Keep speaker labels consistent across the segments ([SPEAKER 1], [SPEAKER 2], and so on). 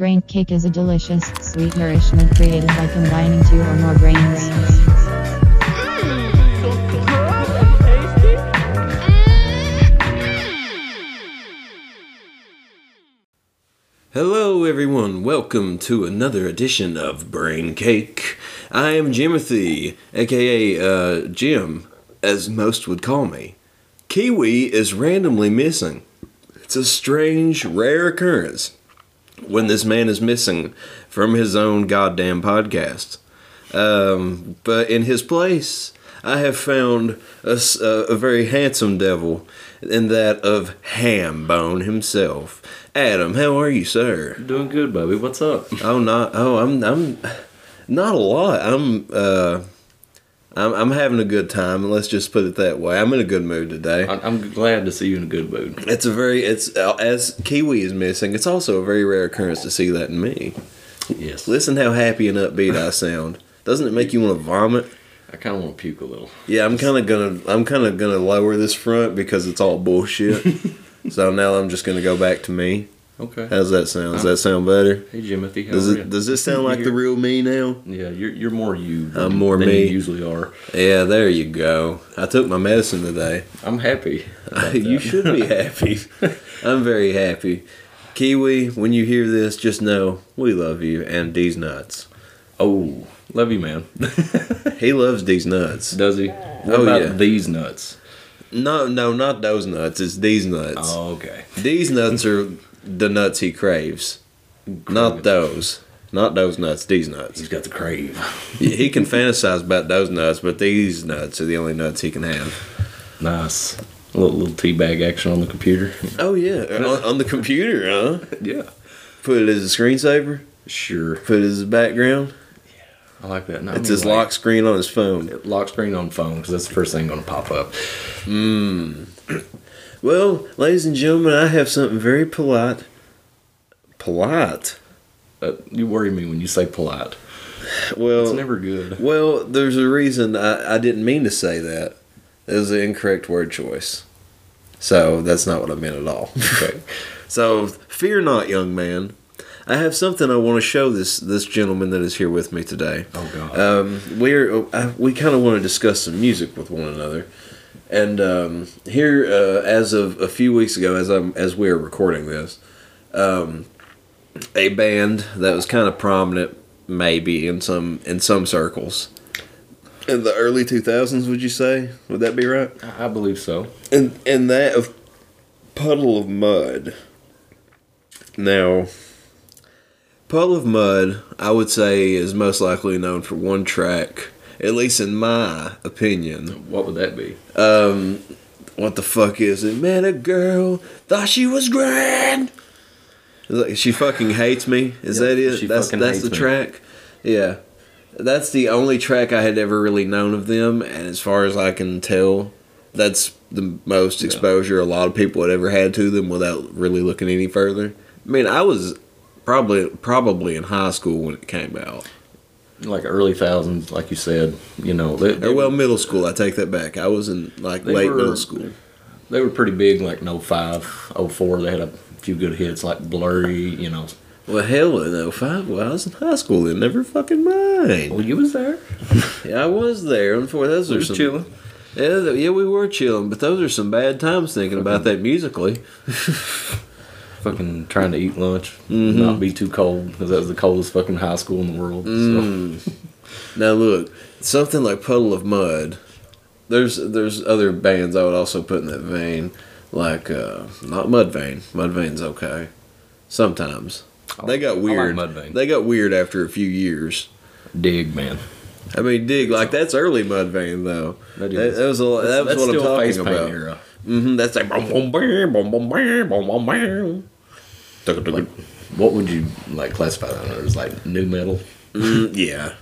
[SPEAKER 1] Brain cake is a delicious, sweet nourishment created by combining two or more brain grains.
[SPEAKER 2] Hello, everyone. Welcome to another edition of Brain Cake. I am Jimothy, aka uh, Jim, as most would call me. Kiwi is randomly missing. It's a strange, rare occurrence when this man is missing from his own goddamn podcast. Um, but in his place, I have found a very handsome devil in that of Hambone himself. Adam, how are you, sir?
[SPEAKER 3] Doing good, Bubby. What's up?
[SPEAKER 2] Oh, not oh, I'm I'm not a lot. I'm uh, I'm I'm having a good time. Let's just put it that way. I'm in a good mood today.
[SPEAKER 3] I'm glad to see you in a good mood.
[SPEAKER 2] It's a very it's uh, as Kiwi is missing. It's also a very rare occurrence to see that in me.
[SPEAKER 3] Yes.
[SPEAKER 2] Listen how happy and upbeat I sound. Doesn't it make you want to vomit?
[SPEAKER 3] I kind of want to puke a little.
[SPEAKER 2] Yeah, I'm kind of gonna I'm kind of gonna lower this front because it's all bullshit. so now I'm just gonna go back to me.
[SPEAKER 3] Okay.
[SPEAKER 2] How's that sound? Does that sound better?
[SPEAKER 3] Hey, Jimothy. How
[SPEAKER 2] Does
[SPEAKER 3] are
[SPEAKER 2] it does this sound like the real me now?
[SPEAKER 3] Yeah, you're you're more you. Than,
[SPEAKER 2] I'm more me.
[SPEAKER 3] You usually are.
[SPEAKER 2] Yeah, there you go. I took my medicine today.
[SPEAKER 3] I'm happy.
[SPEAKER 2] you should be happy. I'm very happy. Kiwi, when you hear this, just know we love you and these nuts.
[SPEAKER 3] Oh, love you, man.
[SPEAKER 2] He loves these nuts.
[SPEAKER 3] Does he? What
[SPEAKER 2] Oh,
[SPEAKER 3] about
[SPEAKER 2] yeah.
[SPEAKER 3] these nuts?
[SPEAKER 2] No, no, not those nuts. It's these nuts.
[SPEAKER 3] Oh, okay.
[SPEAKER 2] These nuts are the nuts he craves. Not those. Not those nuts. These nuts.
[SPEAKER 3] He's got the crave.
[SPEAKER 2] he can fantasize about those nuts, but these nuts are the only nuts he can have.
[SPEAKER 3] Nice. A little, little teabag action on the computer.
[SPEAKER 2] Oh yeah, on, on the computer, huh?
[SPEAKER 3] yeah.
[SPEAKER 2] Put it as a screensaver.
[SPEAKER 3] Sure.
[SPEAKER 2] Put it as a background. Yeah.
[SPEAKER 3] I like that. No, I
[SPEAKER 2] It's
[SPEAKER 3] mean,
[SPEAKER 2] his
[SPEAKER 3] like,
[SPEAKER 2] lock screen on his phone.
[SPEAKER 3] lock screen on phone because that's the first thing going to pop up. Mm.
[SPEAKER 2] Well, ladies and gentlemen, I have something very polite. Polite.
[SPEAKER 3] Uh, you worry me when you say polite.
[SPEAKER 2] Well,
[SPEAKER 3] It's never good.
[SPEAKER 2] well, there's a reason I, I didn't mean to say that. It was an incorrect word choice. So that's not what I meant at all.
[SPEAKER 3] Okay.
[SPEAKER 2] So fear not, young man. I have something I want to show this this gentleman that is here with me today.
[SPEAKER 3] Oh God.
[SPEAKER 2] Um, we're uh, we kind of want to discuss some music with one another, and um, here uh, as of a few weeks ago, as I'm as we are recording this, um, a band that was kind of prominent, maybe in some in some circles, in the early two thousands. Would you say? Would that be right?
[SPEAKER 3] I I believe so.
[SPEAKER 2] And and that of Puddle of Mudd. Now, Puddle of Mudd, I would say, is most likely known for one track, at least in my opinion.
[SPEAKER 3] What would that be?
[SPEAKER 2] Um, what the fuck is it? Met a girl, thought she was grand. Like she fucking hates me. Is
[SPEAKER 3] Yep,
[SPEAKER 2] that it?
[SPEAKER 3] She
[SPEAKER 2] that's that's the
[SPEAKER 3] Me.
[SPEAKER 2] track. Yeah, that's the only track I had ever really known of them, and as far as I can tell, that's the most exposure a lot of people had ever had to them without really looking any further. I mean, I was probably probably in high school when it came out,
[SPEAKER 3] Like early thousands, like you said. You know, they, they,
[SPEAKER 2] or well, middle school. I take that back. I was in like late
[SPEAKER 3] were-
[SPEAKER 2] middle school.
[SPEAKER 3] they were pretty big. Like in 05, 04, They had a few good hits, like Blurry. You know.
[SPEAKER 2] Well, hell in 05. Well, I was in high school then. Never fucking mind.
[SPEAKER 3] Well, you was there.
[SPEAKER 2] Yeah, I was there. Unfortunately, those
[SPEAKER 3] We
[SPEAKER 2] are
[SPEAKER 3] was
[SPEAKER 2] some,
[SPEAKER 3] chilling.
[SPEAKER 2] Yeah, yeah, we were chilling, but those are some bad times thinking about that musically.
[SPEAKER 3] Fucking trying to eat lunch,
[SPEAKER 2] Mhm.
[SPEAKER 3] not be too cold, because that was the coldest fucking high school in the world. So.
[SPEAKER 2] Mm. Now look, something like Puddle of Mudd. There's there's other bands I would also put in that vein, like uh, not Mudvayne. Mudvayne's okay, sometimes. They got
[SPEAKER 3] I like
[SPEAKER 2] weird. They got weird after a few years.
[SPEAKER 3] Dig, man.
[SPEAKER 2] I mean, dig like that's early Mudvayne though.
[SPEAKER 3] That
[SPEAKER 2] That, was a, that was
[SPEAKER 3] That's
[SPEAKER 2] what I'm talking about.
[SPEAKER 3] era.
[SPEAKER 2] hmm that's like boom boom boom boom bam boom boom bam.
[SPEAKER 3] Like, what would you like classify that as? Like nu metal?
[SPEAKER 2] Mm, yeah,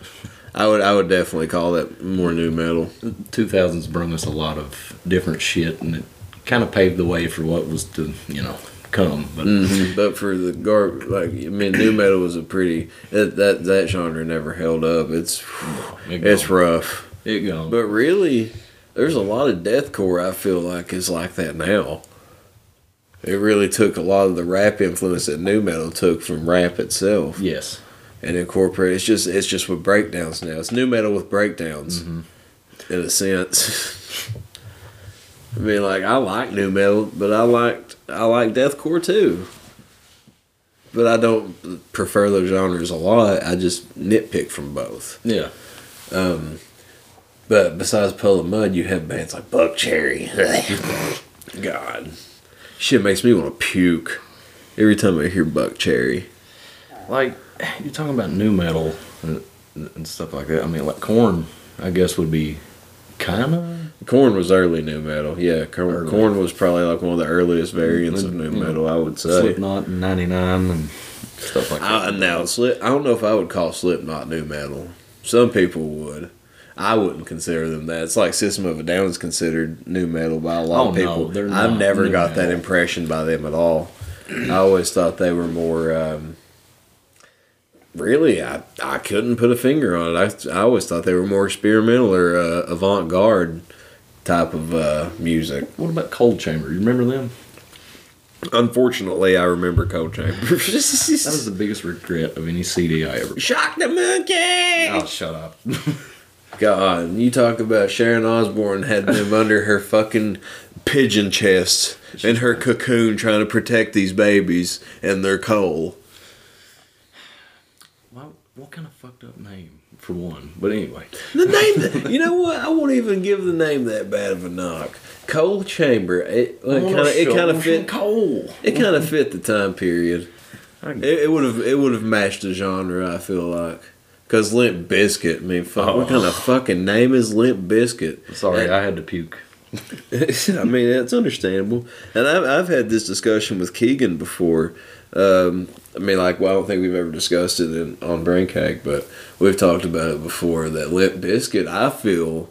[SPEAKER 2] I would I would definitely call that more nu metal.
[SPEAKER 3] 2000s brought us a lot of different shit, and it kind of paved the way for what was to, you know, come. But
[SPEAKER 2] hmm But for the garb, like I mean, nu metal was a pretty that that, that genre never held up. It's
[SPEAKER 3] it
[SPEAKER 2] it's rough.
[SPEAKER 3] It gone.
[SPEAKER 2] But really, there's a lot of deathcore I feel like is like that now. It really took a lot of the rap influence that nu metal took from rap itself
[SPEAKER 3] Yes.
[SPEAKER 2] and incorporate. It's just it's just with breakdowns now. It's nu metal with breakdowns,
[SPEAKER 3] Mm-hmm.
[SPEAKER 2] in a sense. I mean, like I like nu metal, but I liked I like deathcore too. But I don't prefer those genres a lot. I just nitpick from both.
[SPEAKER 3] Yeah.
[SPEAKER 2] Um, but besides Puddle of Mudd, you have bands like Buckcherry. God, shit makes me want to puke every time I hear Buckcherry.
[SPEAKER 3] Like you're talking about nu metal and, and stuff like that. I mean, like Korn, I guess would be kind of.
[SPEAKER 2] Korn was early nu metal. Yeah,
[SPEAKER 3] Korn,
[SPEAKER 2] Korn was probably like one of the earliest variants of
[SPEAKER 3] mm-hmm. nu
[SPEAKER 2] metal. I would say.
[SPEAKER 3] Slipknot in '99 and stuff like
[SPEAKER 2] I,
[SPEAKER 3] that.
[SPEAKER 2] now, Slip, I don't know if I would call Slipknot nu metal. Some people would. I wouldn't consider them that. It's like System of a Down is considered nu metal by a lot
[SPEAKER 3] Oh,
[SPEAKER 2] of
[SPEAKER 3] no,
[SPEAKER 2] people.
[SPEAKER 3] they're
[SPEAKER 2] I've never got that impression by them at all. I always thought they were more. Um, really, I I couldn't put a finger on it. I, I always thought they were more experimental or uh, avant garde type of uh, music.
[SPEAKER 3] What about Coal Chamber? You remember them?
[SPEAKER 2] Unfortunately, I remember Coal Chamber.
[SPEAKER 3] That is the biggest regret of any CD I ever.
[SPEAKER 2] Shock the monkey.
[SPEAKER 3] Oh, shut up.
[SPEAKER 2] God, you talk about Sharon Osbourne had them under her fucking pigeon chest in her cocoon trying to protect these babies and their coal.
[SPEAKER 3] What, what kind of fucked up name for one? But anyway,
[SPEAKER 2] The name, you know what? I won't even give the name that bad of a knock. Coal Chamber. It kind of it kind of fit.
[SPEAKER 3] coal.
[SPEAKER 2] It kind of fit the time period. It, it would have it would have matched the genre. I feel like. Cause Limp Bizkit, I mean, fuck, what
[SPEAKER 3] Oh.
[SPEAKER 2] kind of fucking name is Limp Bizkit?
[SPEAKER 3] Sorry, I had to puke.
[SPEAKER 2] I mean, it's understandable. And I've, I've had this discussion with Keegan before. Um, I mean, like, well, I don't think we've ever discussed it in, on Brain Cake, but we've talked about it before. That Limp Bizkit, I feel,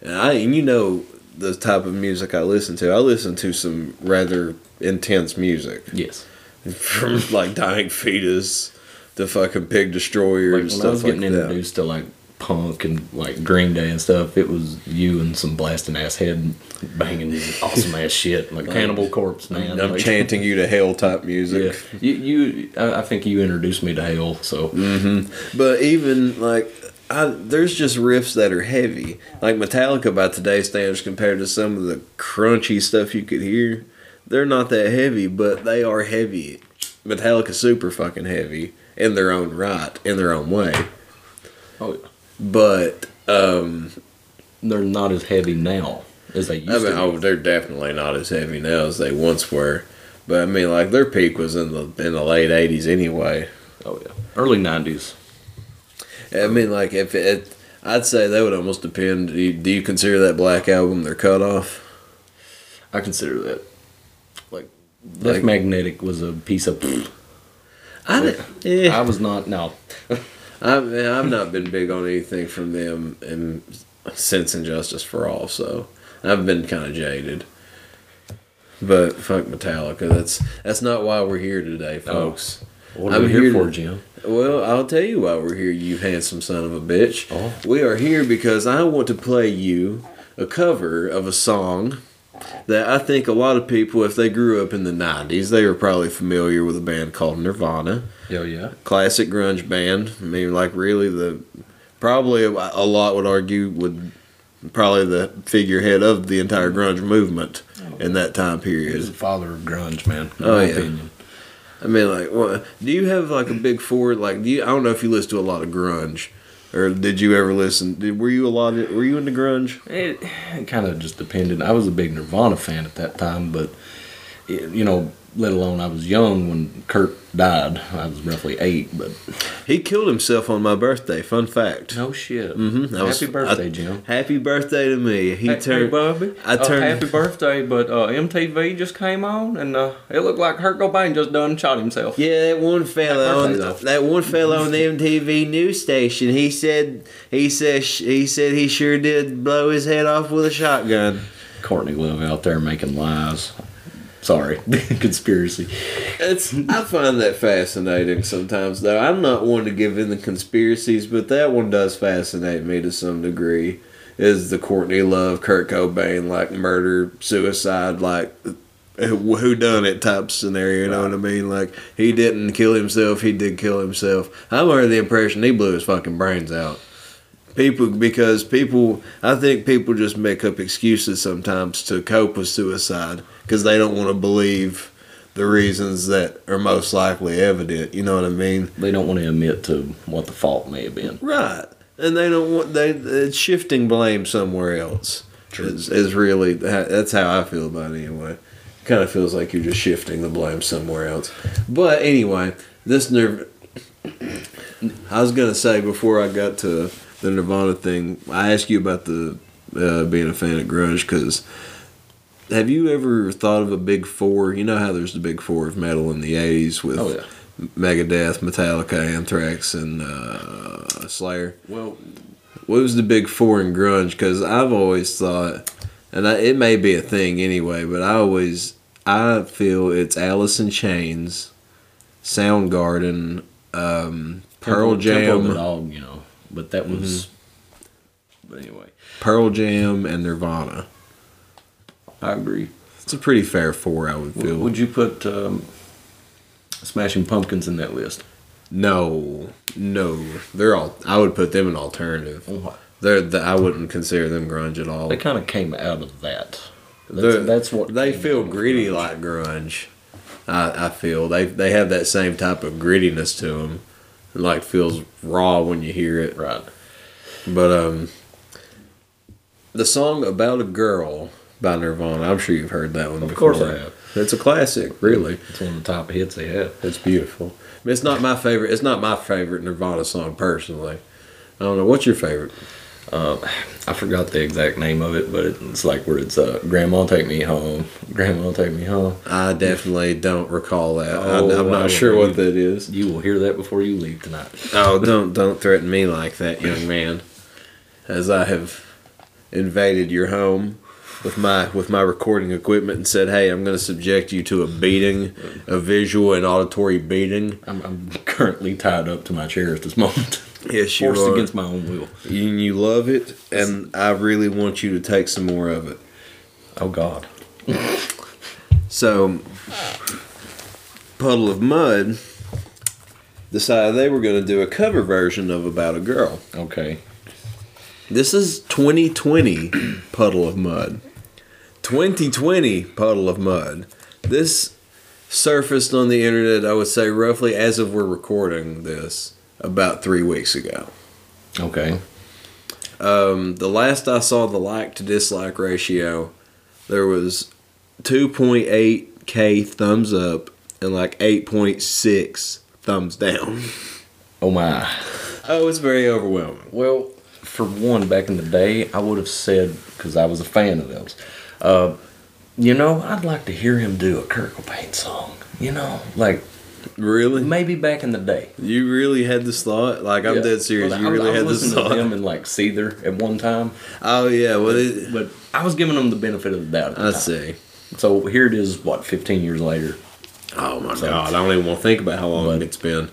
[SPEAKER 2] and I, and you know, the type of music I listen to. I listen to some rather intense music,
[SPEAKER 3] Yes.
[SPEAKER 2] from like Dying Fetus to fucking Pig Destroyer
[SPEAKER 3] Like
[SPEAKER 2] and
[SPEAKER 3] when I
[SPEAKER 2] stuff
[SPEAKER 3] was
[SPEAKER 2] like
[SPEAKER 3] getting
[SPEAKER 2] that.
[SPEAKER 3] introduced to like punk and like Green Day and stuff, it was you and some blasting ass head banging awesome ass shit like Cannibal Corpse, man.
[SPEAKER 2] I'm
[SPEAKER 3] Like-
[SPEAKER 2] chanting you to hell type
[SPEAKER 3] Yeah,
[SPEAKER 2] music.
[SPEAKER 3] you, you I think you introduced me to hell. so mm-hmm.
[SPEAKER 2] But even like, I, there's just riffs that are heavy. Like Metallica by today's standards compared to some of the crunchy stuff you could hear, they're not that heavy, but they are heavy. Metallica's super fucking heavy in their own right, in their own way.
[SPEAKER 3] oh, yeah.
[SPEAKER 2] But um,
[SPEAKER 3] they're not as heavy now as they used
[SPEAKER 2] I mean,
[SPEAKER 3] to.
[SPEAKER 2] oh, they're definitely not as heavy now as they once were. But I mean, like their peak was in the in the late '80s anyway.
[SPEAKER 3] Oh yeah, early '90s.
[SPEAKER 2] I mean, like if it, I'd say that would almost depend. Do you, do you consider that Black Album their cutoff?
[SPEAKER 3] I consider that. Like,
[SPEAKER 2] Like-
[SPEAKER 3] Magnetic was a piece of.
[SPEAKER 2] I, yeah.
[SPEAKER 3] I was not. No,
[SPEAKER 2] I've, I've not been big on anything from them in, since Injustice for All, so I've been kind of jaded. But fuck Metallica. That's that's not why we're here today, oh. folks.
[SPEAKER 3] what are
[SPEAKER 2] I'm
[SPEAKER 3] we here
[SPEAKER 2] here
[SPEAKER 3] for,
[SPEAKER 2] to-
[SPEAKER 3] Jim?
[SPEAKER 2] Well, I'll tell you why we're here, you handsome son of a bitch.
[SPEAKER 3] Oh.
[SPEAKER 2] We are here because I want to play you a cover of a song that I think a lot of people, if they grew up in the 90s, they were probably familiar with a band called Nirvana.
[SPEAKER 3] Oh yeah.
[SPEAKER 2] Classic grunge band. I mean, like, really, the probably a, lot would argue would probably the figurehead of the entire grunge movement in that time period.
[SPEAKER 3] the father of grunge, man. In
[SPEAKER 2] Oh,
[SPEAKER 3] my
[SPEAKER 2] yeah.
[SPEAKER 3] opinion.
[SPEAKER 2] I mean, like, what, do you have like a big four? Like, do you? I don't know if you listen to a lot of grunge, or did you ever listen? Did, were you a lot? Of, were you into grunge?
[SPEAKER 3] It, it kind of just depended. I was a big Nirvana fan at that time, but it, you know, let alone I was young when Kurt died. I was roughly eight, but
[SPEAKER 2] He killed himself on my birthday. Fun fact.
[SPEAKER 3] no shit.
[SPEAKER 2] Mm-hmm. that was-
[SPEAKER 3] Happy birthday,
[SPEAKER 2] I-
[SPEAKER 3] Jim.
[SPEAKER 2] Happy birthday to me. He
[SPEAKER 3] Hey,
[SPEAKER 2] turned.
[SPEAKER 3] hey, Bubby.
[SPEAKER 2] I
[SPEAKER 3] Uh,
[SPEAKER 2] turned-
[SPEAKER 3] happy birthday, but uh, MTV just came on, and uh, it looked like Kurt Cobain just done shot himself.
[SPEAKER 2] Yeah, that one fella
[SPEAKER 3] Happy
[SPEAKER 2] on
[SPEAKER 3] birthday, though.
[SPEAKER 2] that one fella on the MTV news station. He said he said he said he sure did blow his head off with a shotgun.
[SPEAKER 3] Courtney Love out there making lies. Sorry, conspiracy.
[SPEAKER 2] It's I find that fascinating sometimes though. I'm not one to give in the conspiracies, but that one does fascinate me to some degree. Is the Courtney Love, Kurt Cobain like murder, suicide, like who done it type scenario. You know what I mean? Like he didn't kill himself. He did kill himself. I'm under the impression he blew his fucking brains out. People because people, I think people just make up excuses sometimes to cope with suicide because they don't want to believe the reasons that are most likely evident. You know what I mean?
[SPEAKER 3] They don't want to admit to what the fault may have been.
[SPEAKER 2] Right. And they don't want they it's shifting blame somewhere else. Is, is really that's how I feel about it anyway. It Kind of feels like you're just shifting the blame somewhere else. But anyway, this nerve. I was gonna say before I got to the Nirvana thing, I asked you about the uh, being a fan of grunge because have you ever thought of a big four? You know how there's the big four of metal in the '80s with
[SPEAKER 3] Oh, yeah.
[SPEAKER 2] Megadeth, Metallica, Anthrax, and uh, Slayer.
[SPEAKER 3] Well,
[SPEAKER 2] What was the big four in grunge? Because I've always thought, and I, it may be a thing anyway, but I always I feel it's Alice in Chains, Soundgarden, um, Pearl
[SPEAKER 3] Temple- Temple
[SPEAKER 2] Jam, Mm-hmm.
[SPEAKER 3] Dog, you know, but that was. But anyway,
[SPEAKER 2] Pearl Jam, and Nirvana.
[SPEAKER 3] I agree.
[SPEAKER 2] It's a pretty fair four, I would feel.
[SPEAKER 3] Would you put um, Smashing Pumpkins in that list?
[SPEAKER 2] no, no, they're all. I would put them in alternative. What? They're. The, I wouldn't consider them grunge at all.
[SPEAKER 3] They kind of came out of that. That's, that's what
[SPEAKER 2] they feel gritty
[SPEAKER 3] grunge.
[SPEAKER 2] like grunge. I, I feel they they have that same type of grittiness to them. It like feels raw when you hear it.
[SPEAKER 3] Right.
[SPEAKER 2] But um, the song "About a Girl" by Nirvana. I'm sure you've heard that one.
[SPEAKER 3] Of
[SPEAKER 2] before.
[SPEAKER 3] course I have.
[SPEAKER 2] It's a classic, really.
[SPEAKER 3] It's one of the top hits they have.
[SPEAKER 2] It's beautiful. It's not my favorite. It's not my favorite Nirvana song personally. I don't know. What's your favorite?
[SPEAKER 3] Um, I forgot the exact name of it, but it's like where it's uh, "Grandma take me home, Grandma take me home."
[SPEAKER 2] I definitely don't recall that. I,
[SPEAKER 3] Oh,
[SPEAKER 2] I'm not sure what that is.
[SPEAKER 3] You will hear that before you leave tonight.
[SPEAKER 2] Oh, don't don't threaten me like that, young man. As I have invaded your home with my with my recording equipment and said, "Hey, I'm going to subject you to a beating, a visual and auditory beating."
[SPEAKER 3] I'm, I'm currently tied up to my chair at this moment,
[SPEAKER 2] Yes, you
[SPEAKER 3] forced
[SPEAKER 2] are.
[SPEAKER 3] against my own will.
[SPEAKER 2] You, you love it, and I really want you to take some more of it.
[SPEAKER 3] Oh God.
[SPEAKER 2] So, Puddle of Mudd decided they were going to do a cover version of About a Girl.
[SPEAKER 3] Okay.
[SPEAKER 2] This is 2020 Puddle of Mudd. 2020 Puddle of Mudd. This surfaced on the internet, I would say, roughly as of we're recording this, about three weeks ago.
[SPEAKER 3] Okay.
[SPEAKER 2] Um, the last I saw the like to dislike ratio, there was 2.8k thumbs up and like 8.6 thumbs down.
[SPEAKER 3] Oh my.
[SPEAKER 2] Oh, it's very overwhelming.
[SPEAKER 3] Well, for one, back in the day, I would have said because I was a fan of those. Uh, you know, I'd like to hear him do a Kurt Cobain song. You know, like
[SPEAKER 2] Really?
[SPEAKER 3] maybe back in the day.
[SPEAKER 2] You really had this thought? Like, I'm
[SPEAKER 3] Yeah.
[SPEAKER 2] dead serious.
[SPEAKER 3] Well,
[SPEAKER 2] you
[SPEAKER 3] I
[SPEAKER 2] really
[SPEAKER 3] I
[SPEAKER 2] had this
[SPEAKER 3] listening to
[SPEAKER 2] thought?
[SPEAKER 3] and like Seether at one time,
[SPEAKER 2] Oh, yeah. Well, it,
[SPEAKER 3] but I was giving them the benefit of the doubt.
[SPEAKER 2] I see.
[SPEAKER 3] So here it is. What, 15 years later?
[SPEAKER 2] Oh, my
[SPEAKER 3] So-
[SPEAKER 2] God. I don't even want to think about how long
[SPEAKER 3] But-
[SPEAKER 2] it's been.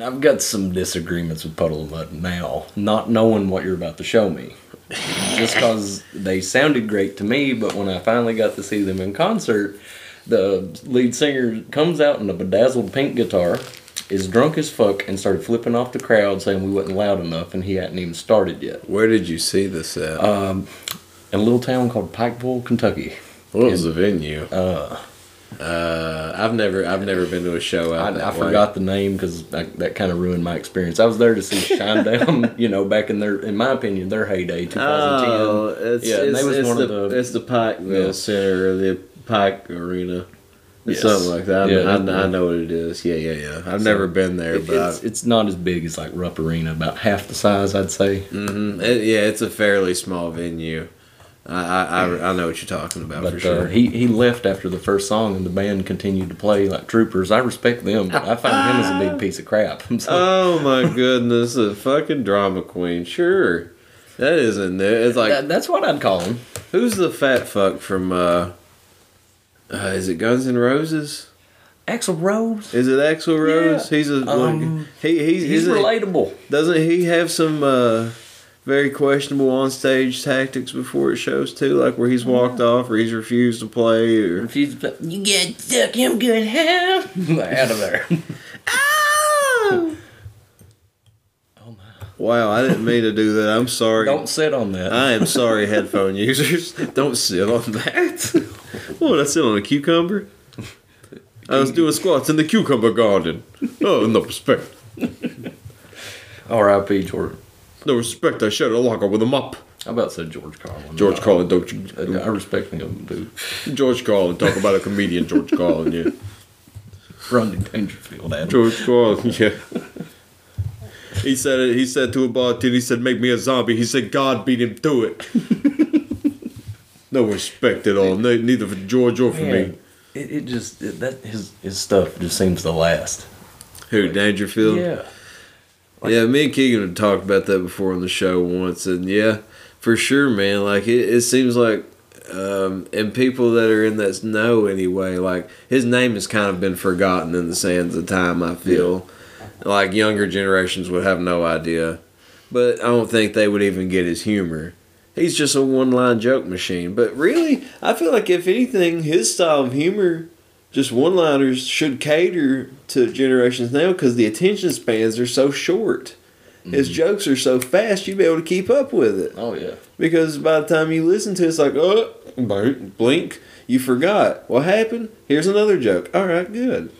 [SPEAKER 3] I've got some disagreements with Puddle of Mudd now, not knowing what you're about to show me. Just because they sounded great to me, but when I finally got to see them in concert, the lead singer comes out in a bedazzled pink guitar, is drunk as fuck, and started flipping off the crowd saying we wasn't loud enough and he hadn't even started yet.
[SPEAKER 2] Where did you see this at?
[SPEAKER 3] Um, in a little town called Pikeville, Kentucky.
[SPEAKER 2] what was the venue?
[SPEAKER 3] Uh,
[SPEAKER 2] Uh, I've never, I've never been to a show out
[SPEAKER 3] I, I forgot the name because that kind of ruined my experience. I was there to see Shinedown, you know, back in their, in my opinion, their heyday, 2010.
[SPEAKER 2] Oh, it's,
[SPEAKER 3] Yeah, and
[SPEAKER 2] it's,
[SPEAKER 3] was
[SPEAKER 2] it's
[SPEAKER 3] one
[SPEAKER 2] the,
[SPEAKER 3] of the-
[SPEAKER 2] it's the Pikeville
[SPEAKER 3] Yeah.
[SPEAKER 2] Center or the Pike Arena. It's
[SPEAKER 3] Yes.
[SPEAKER 2] something like that. I,
[SPEAKER 3] Yeah,
[SPEAKER 2] mean, I, I know what it is. Yeah, yeah, yeah. I've never been there,
[SPEAKER 3] It-
[SPEAKER 2] but
[SPEAKER 3] it's, it's not as big as like Rupp Arena, about half the size, I'd say.
[SPEAKER 2] Mm-hmm. yeah, it's a fairly small venue. I, I, I, know what you're talking about
[SPEAKER 3] But
[SPEAKER 2] for sure.
[SPEAKER 3] uh, he, he left after the first song, and the band continued to play like troopers. I respect them, but I find him as a big piece of crap. So,
[SPEAKER 2] oh my goodness, a fucking drama queen. Sure, that isn't it. It's like
[SPEAKER 3] that- that's what I'd call him.
[SPEAKER 2] who's the fat fuck from? uh uh, is it Guns N' Roses?
[SPEAKER 3] Axl Rose.
[SPEAKER 2] Is it Axl Rose?
[SPEAKER 3] Yeah.
[SPEAKER 2] He's a
[SPEAKER 3] Um,
[SPEAKER 2] he. He's,
[SPEAKER 3] He's relatable.
[SPEAKER 2] Doesn't he have some uh, very questionable on stage tactics before it shows too, like where he's walked off or he's refused to play or
[SPEAKER 3] If he's you get stuck, I'm good hell out of there.
[SPEAKER 2] Oh. oh my. Wow, I didn't mean to do that. I'm sorry.
[SPEAKER 3] Don't sit on that.
[SPEAKER 2] I am sorry, headphone users. Don't sit on that. what would I sit on a cucumber? I was doing squats in the cucumber garden. Oh, no respect.
[SPEAKER 3] R.I.P. George.
[SPEAKER 2] No respect. I shut a locker with a mop.
[SPEAKER 3] How about said George Carlin?
[SPEAKER 2] George Carlin, don't you?
[SPEAKER 3] I, I respect him, dude.
[SPEAKER 2] George Carlin, talk about a comedian, George Carlin, yeah.
[SPEAKER 3] Rodney Dangerfield, Adam.
[SPEAKER 2] George Carlin, yeah. He said it. He said to a bartender, he said, "Make me a zombie." He said, "God beat him to it." no respect at all. No, neither for George or for me.
[SPEAKER 3] It, it just it, that his his stuff just seems to last.
[SPEAKER 2] Who Dangerfield?
[SPEAKER 3] Yeah.
[SPEAKER 2] Yeah, me and Keegan had talked about that before on the show once, and yeah, for sure, man. Like it, it seems like, um, and people that are in that know anyway, like his name has kind of been forgotten in the sands of time. I feel like younger generations would have no idea, but I don't think they would even get his humor. He's just a one-line joke machine. But really, I feel like if anything, his style of humor just one liners should cater to generations now because the attention spans are so short. His mm-hmm. jokes are so fast, you'd be able to keep up with it.
[SPEAKER 3] Oh yeah.
[SPEAKER 2] Because by the time you listen to it, it's like, oh, blink, blink, you forgot. What happened? Here's another joke. All right, good.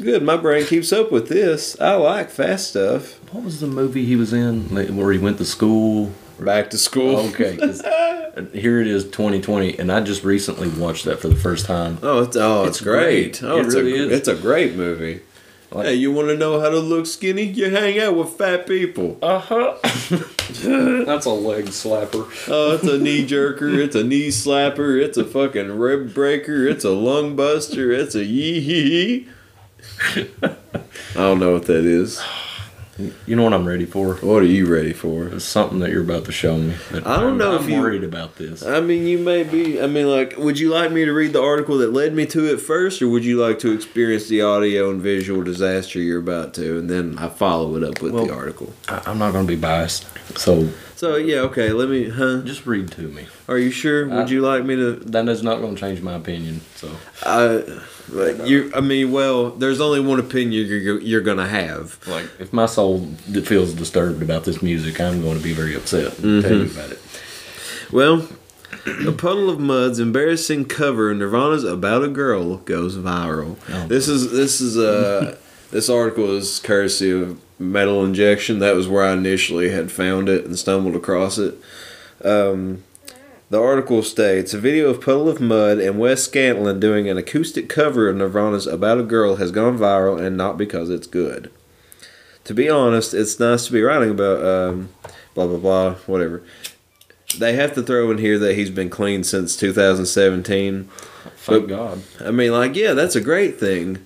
[SPEAKER 2] Good. My brain keeps up with this. I like fast stuff.
[SPEAKER 3] What was the movie he was in where he went to school?
[SPEAKER 2] Back to school.
[SPEAKER 3] Okay. here it is, 2020, and I just recently watched that for the first time.
[SPEAKER 2] Oh, it's oh, it's,
[SPEAKER 3] It's
[SPEAKER 2] great.
[SPEAKER 3] great.
[SPEAKER 2] Oh,
[SPEAKER 3] It
[SPEAKER 2] it's
[SPEAKER 3] really
[SPEAKER 2] a
[SPEAKER 3] is.
[SPEAKER 2] it's a great movie.
[SPEAKER 3] Like-
[SPEAKER 2] hey, you want to know how to look skinny? You hang out with fat people.
[SPEAKER 3] Uh huh. That's a leg slapper.
[SPEAKER 2] Oh, it's a knee jerker. It's a knee slapper. It's a fucking rib breaker. It's a lung buster. It's a yee hee hee. I don't know what that is.
[SPEAKER 3] You know what I'm ready for?
[SPEAKER 2] What are you ready for?
[SPEAKER 3] It's something that you're about to show me.
[SPEAKER 2] I don't
[SPEAKER 3] I'm-
[SPEAKER 2] know if
[SPEAKER 3] I'm
[SPEAKER 2] you-
[SPEAKER 3] worried about this.
[SPEAKER 2] I mean, you may be. I mean, like, would you like me to read the article that led me to it first, or would you like to experience the audio and visual disaster you're about to, and then I follow it up with the article?
[SPEAKER 3] I, I'm not going to be biased, so
[SPEAKER 2] So yeah, okay. Let me. Huh?
[SPEAKER 3] just read to me.
[SPEAKER 2] Are you sure? Would
[SPEAKER 3] I-
[SPEAKER 2] you like me to?
[SPEAKER 3] That is not going to change my opinion. So
[SPEAKER 2] I. Like you. I mean, well, there's only one opinion you're you're gonna have.
[SPEAKER 3] like if my soul feels disturbed about this music, I'm going to be very upset. and Tell you about it.
[SPEAKER 2] Well, a Puddle of Mudd's embarrassing cover Nirvana's "About a Girl" goes viral.
[SPEAKER 3] Oh.
[SPEAKER 2] This is this is uh this article is courtesy of Metal Injection. That was where I initially had found it and stumbled across it. Um, the article states a video of Puddle of Mudd and Wes Scantlin doing an acoustic cover of Nirvana's "About a Girl" has gone viral, and not because it's good. To be honest, it's nice to be writing about um, blah blah blah whatever they have to throw in here that he's been clean since 2017.
[SPEAKER 3] Thank
[SPEAKER 2] But-
[SPEAKER 3] God.
[SPEAKER 2] I mean, like, yeah, that's a great thing,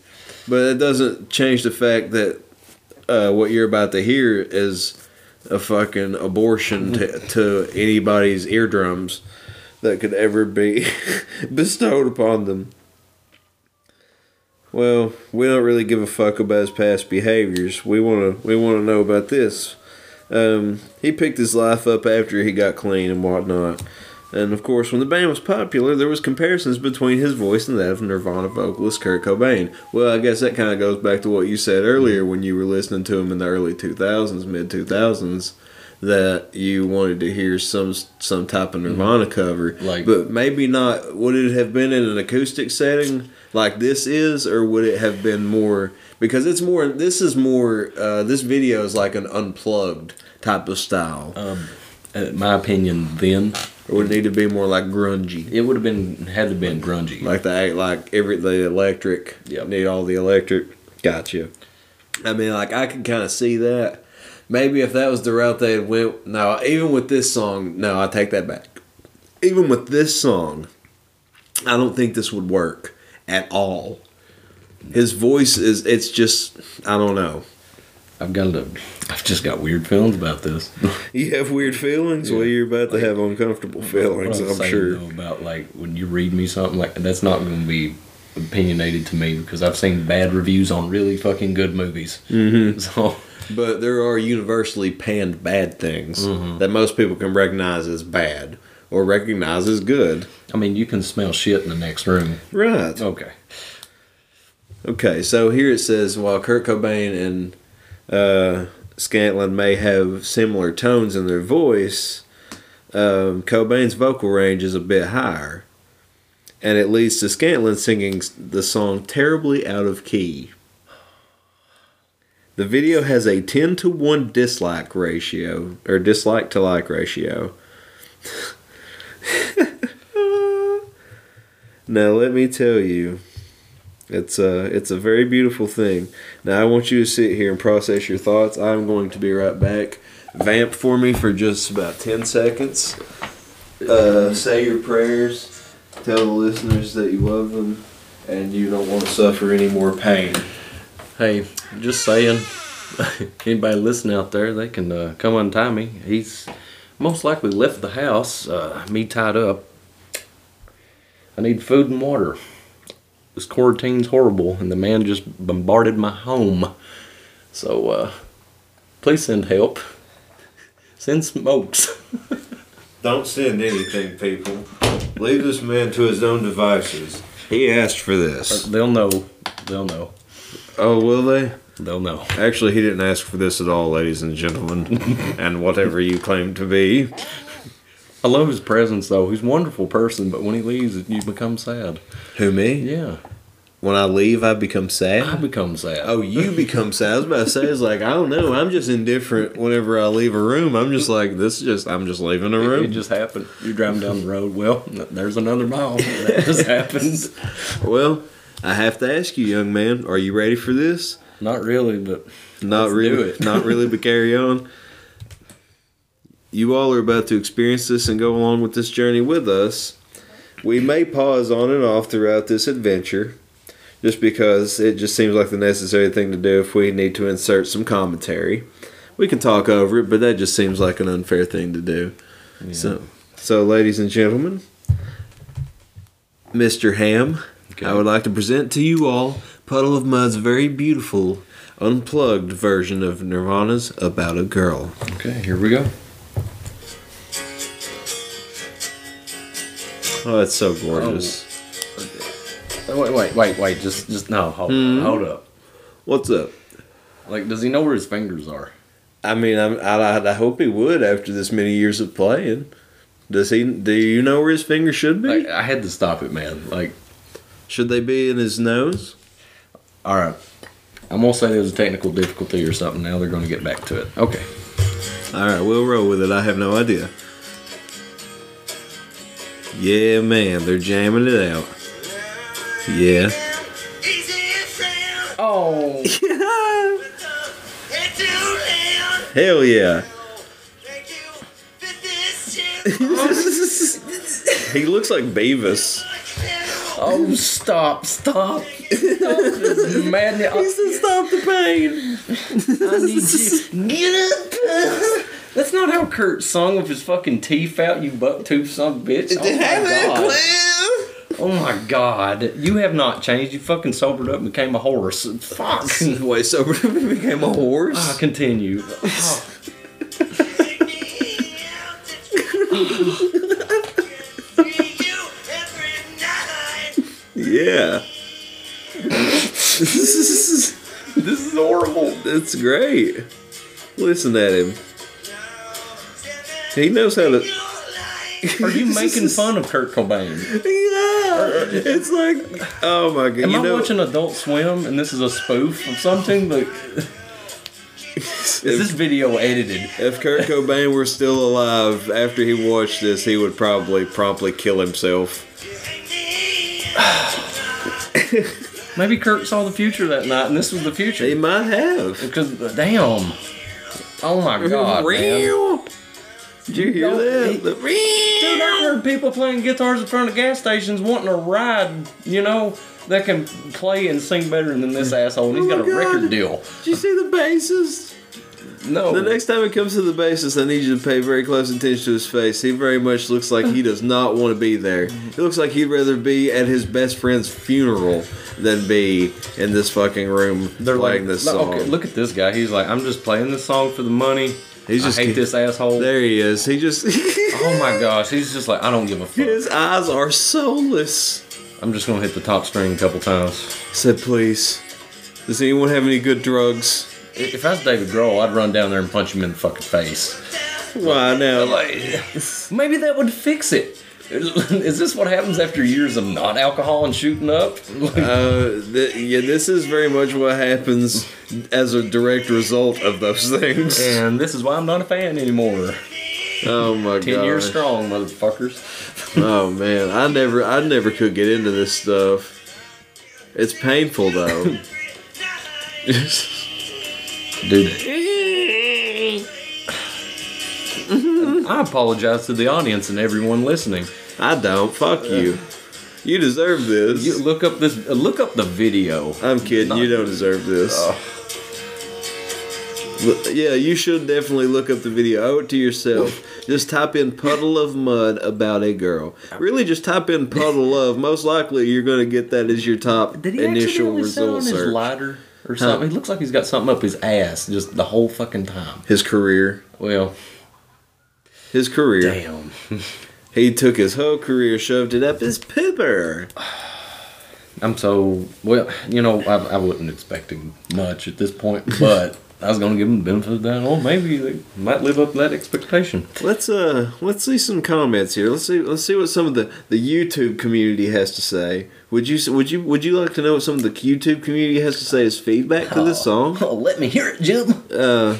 [SPEAKER 2] but it doesn't change the fact that uh, what you're about to hear is a fucking abortion to, to anybody's eardrums that could ever be bestowed upon them. Well, we don't really give a fuck about his past behaviors. We wanna we wanna know about this. Um, he picked his life up after he got clean and whatnot. And of course, when the band was popular, there was comparisons between his voice and that of Nirvana vocalist Kurt Cobain. Well, I guess that kind of goes back to what you said earlier when you were listening to him in the early 2000s, mid 2000s, that you wanted to hear some some type of Nirvana cover.
[SPEAKER 3] Like-
[SPEAKER 2] but maybe not. Would it have been in an acoustic setting like this is, or would it have been more? Because it's more. This is more. Uh, this video is like an unplugged type of style.
[SPEAKER 3] Um, in my opinion, then
[SPEAKER 2] It would need to be more like grungy?
[SPEAKER 3] it would have been had to been grungy.
[SPEAKER 2] Like the like every the electric.
[SPEAKER 3] Yep.
[SPEAKER 2] Need all the electric. Gotcha. I mean, like I can kind of see that. Maybe if that was the route they had went. No, even with this song, no, I take that back. Even with this song, I don't think this would work at all. His voice is. It's just. I don't know.
[SPEAKER 3] I've got a, I've just got weird feelings about this.
[SPEAKER 2] You have weird feelings. Well, you're about to have uncomfortable feelings.
[SPEAKER 3] What
[SPEAKER 2] I'm sure.
[SPEAKER 3] though, about like when you read me something like that's not going to be opinionated to me because I've seen bad reviews on really fucking good movies.
[SPEAKER 2] Mm-hmm.
[SPEAKER 3] So
[SPEAKER 2] but there are universally panned bad things
[SPEAKER 3] Mm-hmm.
[SPEAKER 2] that most people can recognize as bad or recognize as good.
[SPEAKER 3] I mean, you can smell shit in the next room.
[SPEAKER 2] Right.
[SPEAKER 3] Okay.
[SPEAKER 2] Okay, so here it says while Kurt Cobain and uh, Scantlin may have similar tones in their voice, um, Cobain's vocal range is a bit higher, and it leads to Scantlin singing the song terribly out of key. The video has a 10 to 1 dislike ratio, or dislike to like ratio. now, let me tell you. It's a it's a very beautiful thing. Now I want you to sit here and process your thoughts. I'm going to be right back. Vamp for me for just about ten seconds. Uh, say your prayers. Tell the listeners that you love them, and you don't want to suffer any more pain.
[SPEAKER 3] Hey, just saying. Anybody listening out there, they can uh, come untie me. He's most likely left the house, uh, me tied up. I need food and water. This quarantine's horrible, and the man just bombarded my home. So, uh, please send help. Send smokes.
[SPEAKER 2] Don't send anything, people. Leave this man to his own devices. He asked for this.
[SPEAKER 3] They'll know. They'll know.
[SPEAKER 2] Oh, will they?
[SPEAKER 3] They'll know.
[SPEAKER 2] Actually, he didn't ask for this at all, ladies and gentlemen, and whatever you claim to be.
[SPEAKER 3] I love his presence, though. He's a wonderful person, but when he leaves, you become sad.
[SPEAKER 2] Who me?
[SPEAKER 3] Yeah,
[SPEAKER 2] When I leave, I become sad.
[SPEAKER 3] I become sad.
[SPEAKER 2] Oh, you become sad. I was about to say, it's like I don't know. I'm just indifferent whenever I leave a room. I'm just like this. Is just I'm just leaving a room.
[SPEAKER 3] It just happened. You're driving down the road. Well, there's another mile. That just happens.
[SPEAKER 2] Well, I have to ask you, young man, are you ready for this?
[SPEAKER 3] Not really, but
[SPEAKER 2] Not really.
[SPEAKER 3] it.
[SPEAKER 2] Not really, but carry on. You all are about to experience this and go along with this journey with us. We may pause on and off throughout this adventure, just because it just seems like the necessary thing to do if we need to insert some commentary. We can talk over it, but that just seems like an unfair thing to do. So, so ladies and gentlemen, Mr. Ham,
[SPEAKER 3] Okay.
[SPEAKER 2] I would like to present to you all Puddle of Mudd's very beautiful, unplugged version of Nirvana's About a Girl.
[SPEAKER 3] okay, here we go.
[SPEAKER 2] Oh, that's so gorgeous.
[SPEAKER 3] Oh, wait, wait, wait, wait. Just, just no. Hold, hmm? hold up.
[SPEAKER 2] What's up?
[SPEAKER 3] Like, does he know where his fingers are?
[SPEAKER 2] I mean, I'm, I, I hope he would after this many years of playing. Does he? Do you know where his fingers should be?
[SPEAKER 3] Like, I had to stop it, man. Like,
[SPEAKER 2] should they be in his nose?
[SPEAKER 3] all right. I'm gonna say there's a technical difficulty or something. Now they're gonna get back to it. Okay.
[SPEAKER 2] All right, we'll roll with it. I have no idea. Yeah, man, they're jamming it out. Yeah.
[SPEAKER 3] Oh.
[SPEAKER 2] Hell yeah. He looks like Beavis.
[SPEAKER 3] Oh, stop, stop. Stop this madness.
[SPEAKER 2] He said, "Stop the pain."
[SPEAKER 3] I need you. Get up. That's not how Kurt sung with his fucking teeth out, you buck tooth son of a bitch. Oh my god. Oh my god. You have not changed. You fucking sobered up and became a horse. Fuck.
[SPEAKER 2] Wait, sobered up and became a horse?
[SPEAKER 3] Ah, continue. Oh.
[SPEAKER 2] Yeah.
[SPEAKER 3] This is horrible.
[SPEAKER 2] That's great. Listen at him. He knows how to.
[SPEAKER 3] Are you making fun of Kurt Cobain?
[SPEAKER 2] Yeah, it's like, oh my god!
[SPEAKER 3] Am
[SPEAKER 2] you
[SPEAKER 3] I
[SPEAKER 2] know,
[SPEAKER 3] watching Adult Swim and this is a spoof of something? Like, is this video edited?
[SPEAKER 2] if Kurt Cobain were still alive after he watched this, he would probably promptly kill himself.
[SPEAKER 3] Maybe Kurt saw the future that night and this was the future.
[SPEAKER 2] He might have.
[SPEAKER 3] Because, damn. Oh my god. man.
[SPEAKER 2] Did you hear that? The-
[SPEAKER 3] Dude, I heard people playing guitars in front of gas stations wanting a ride, you know, that can play and sing better than this asshole. And he's
[SPEAKER 2] Oh
[SPEAKER 3] got a record deal.
[SPEAKER 2] Did you see the bassist?
[SPEAKER 3] No.
[SPEAKER 2] The next time it comes to the bassist, I need you to pay very close attention to his face. He very much looks like he does not want to be there. He looks like he'd rather be at his best friend's funeral than be in this fucking room
[SPEAKER 3] They're
[SPEAKER 2] playing
[SPEAKER 3] like,
[SPEAKER 2] this
[SPEAKER 3] "No,
[SPEAKER 2] song.
[SPEAKER 3] Okay, look at this guy. He's like, I'm just playing this song for the money.
[SPEAKER 2] He's
[SPEAKER 3] I
[SPEAKER 2] just
[SPEAKER 3] hate
[SPEAKER 2] get-
[SPEAKER 3] this asshole.
[SPEAKER 2] there he is. He just
[SPEAKER 3] Oh my gosh, he's just like, I don't give a fuck.
[SPEAKER 2] his eyes are soulless.
[SPEAKER 3] I'm just gonna hit the top string a couple times.
[SPEAKER 2] Said, please. Does anyone have any good drugs?
[SPEAKER 3] If I was David Grohl, I'd run down there and punch him in the fucking face.
[SPEAKER 2] Why now?
[SPEAKER 3] Like, maybe that would fix it. Is this what happens after years of not alcohol and shooting up?
[SPEAKER 2] Uh, th- yeah, this is very much what happens as a direct result of those things.
[SPEAKER 3] and this is why I'm not a fan anymore.
[SPEAKER 2] Oh my god!
[SPEAKER 3] Ten years strong, motherfuckers.
[SPEAKER 2] Oh man, I never, I never could get into this stuff. It's painful though.
[SPEAKER 3] Dude. I apologize to the audience and everyone listening.
[SPEAKER 2] I don't. Fuck you. You deserve this.
[SPEAKER 3] You look up this. uh, Look up the video.
[SPEAKER 2] I'm kidding. You don't deserve this. Look- Yeah, you should definitely look up the video. Owe it to yourself. just type in Puddle of Mudd about a girl. Really, just type in puddle of. Most likely, you're going to get that as your top
[SPEAKER 3] Did he
[SPEAKER 2] initial
[SPEAKER 3] sit on
[SPEAKER 2] result
[SPEAKER 3] his
[SPEAKER 2] search.
[SPEAKER 3] lighter or something? He looks like he's got something up his ass just the whole fucking time.
[SPEAKER 2] His career.
[SPEAKER 3] Well,
[SPEAKER 2] His career.
[SPEAKER 3] damn.
[SPEAKER 2] He took his whole career, shoved it up his pooper.
[SPEAKER 3] I'm so well. You know, I, I wasn't expecting much at this point, but I was gonna give him the benefit of the doubt. Oh, maybe they might live up to that expectation.
[SPEAKER 2] Let's uh let's see some comments here. Let's see let's see what some of the, the YouTube community has to say. Would you would you would you like to know what some of the YouTube community has to say as feedback to this song?
[SPEAKER 3] Oh, let me hear it, Jim.
[SPEAKER 2] Uh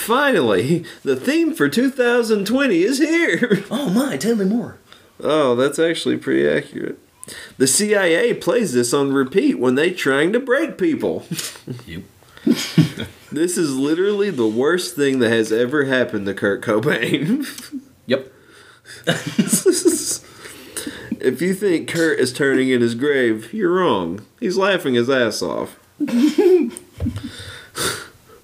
[SPEAKER 2] finally, the theme for 2020 is here.
[SPEAKER 3] Oh my, tell me more.
[SPEAKER 2] Oh, that's actually pretty accurate. The CIA plays this on repeat when they trying to break people.
[SPEAKER 3] Yep.
[SPEAKER 2] This is literally the worst thing that has ever happened to Kurt Cobain.
[SPEAKER 3] Yep.
[SPEAKER 2] if you think Kurt is turning in his grave, you're wrong. He's laughing his ass off.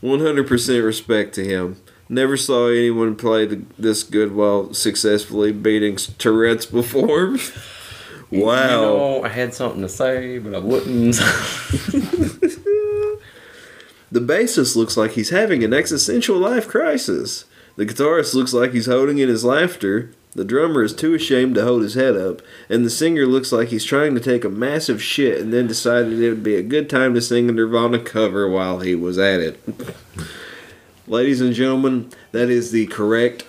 [SPEAKER 2] 100% respect to him. Never saw anyone play the, this good while successfully beating Tourette's before. wow.
[SPEAKER 3] You know, I had something to say, but I wouldn't.
[SPEAKER 2] The bassist looks like he's having an existential life crisis. The guitarist looks like he's holding in his laughter. The drummer is too ashamed to hold his head up. And the singer looks like he's trying to take a massive shit and then decided it would be a good time to sing a Nirvana cover while he was at it. Ladies and gentlemen, that is the correct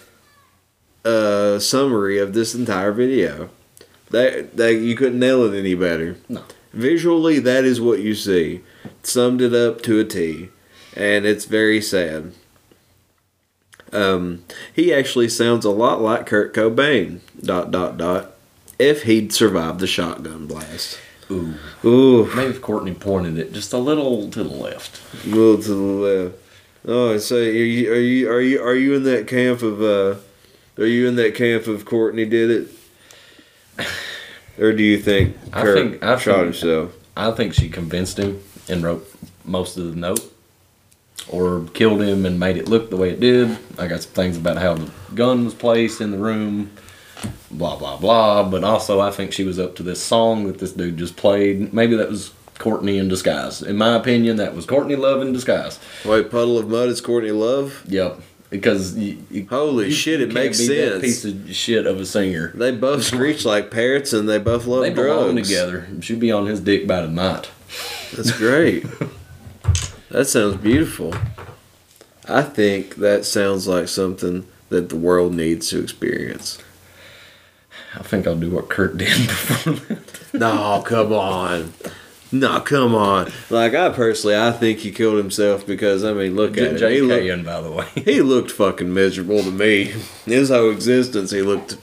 [SPEAKER 2] uh, summary of this entire video. That, that you couldn't nail it any better.
[SPEAKER 3] No.
[SPEAKER 2] Visually, that is what you see. Summed it up to a T, and it's very sad. Um, he actually sounds a lot like Kurt Cobain. Dot dot dot. If he'd survived the shotgun blast.
[SPEAKER 3] Ooh.
[SPEAKER 2] Ooh,
[SPEAKER 3] Maybe if Courtney pointed it just a little to the left.
[SPEAKER 2] a little to the left. Oh, so are you are you are you are you in that camp of uh? Are you in that camp of Courtney did it? Or do you think
[SPEAKER 3] I think- I
[SPEAKER 2] shot
[SPEAKER 3] think-
[SPEAKER 2] himself?
[SPEAKER 3] I think she convinced him and wrote most of the note, or killed him and made it look the way it did. I got some things about how the gun was placed in the room, blah blah blah. But also, I think she was up to this song that this dude just played. Maybe that was Courtney in disguise. In my opinion, that was Courtney Love in disguise.
[SPEAKER 2] Wait, Puddle of Mudd is Courtney Love.
[SPEAKER 3] Yep, because you, you,
[SPEAKER 2] Holy
[SPEAKER 3] you-
[SPEAKER 2] shit, it makes sense.
[SPEAKER 3] piece of shit of a singer.
[SPEAKER 2] They both screech like parrots and they both love
[SPEAKER 3] They
[SPEAKER 2] drugs.
[SPEAKER 3] belong together. She'd be on his dick by tonight.
[SPEAKER 2] That's great. that sounds beautiful. I think that sounds like something that the world needs to experience.
[SPEAKER 3] I think I'll do what Kurt did before that.
[SPEAKER 2] No, come on. No, come on. Like I personally, I think he killed himself because I mean, look at him. He looked,
[SPEAKER 3] by the way.
[SPEAKER 2] he looked fucking miserable to me. His whole existence, he looked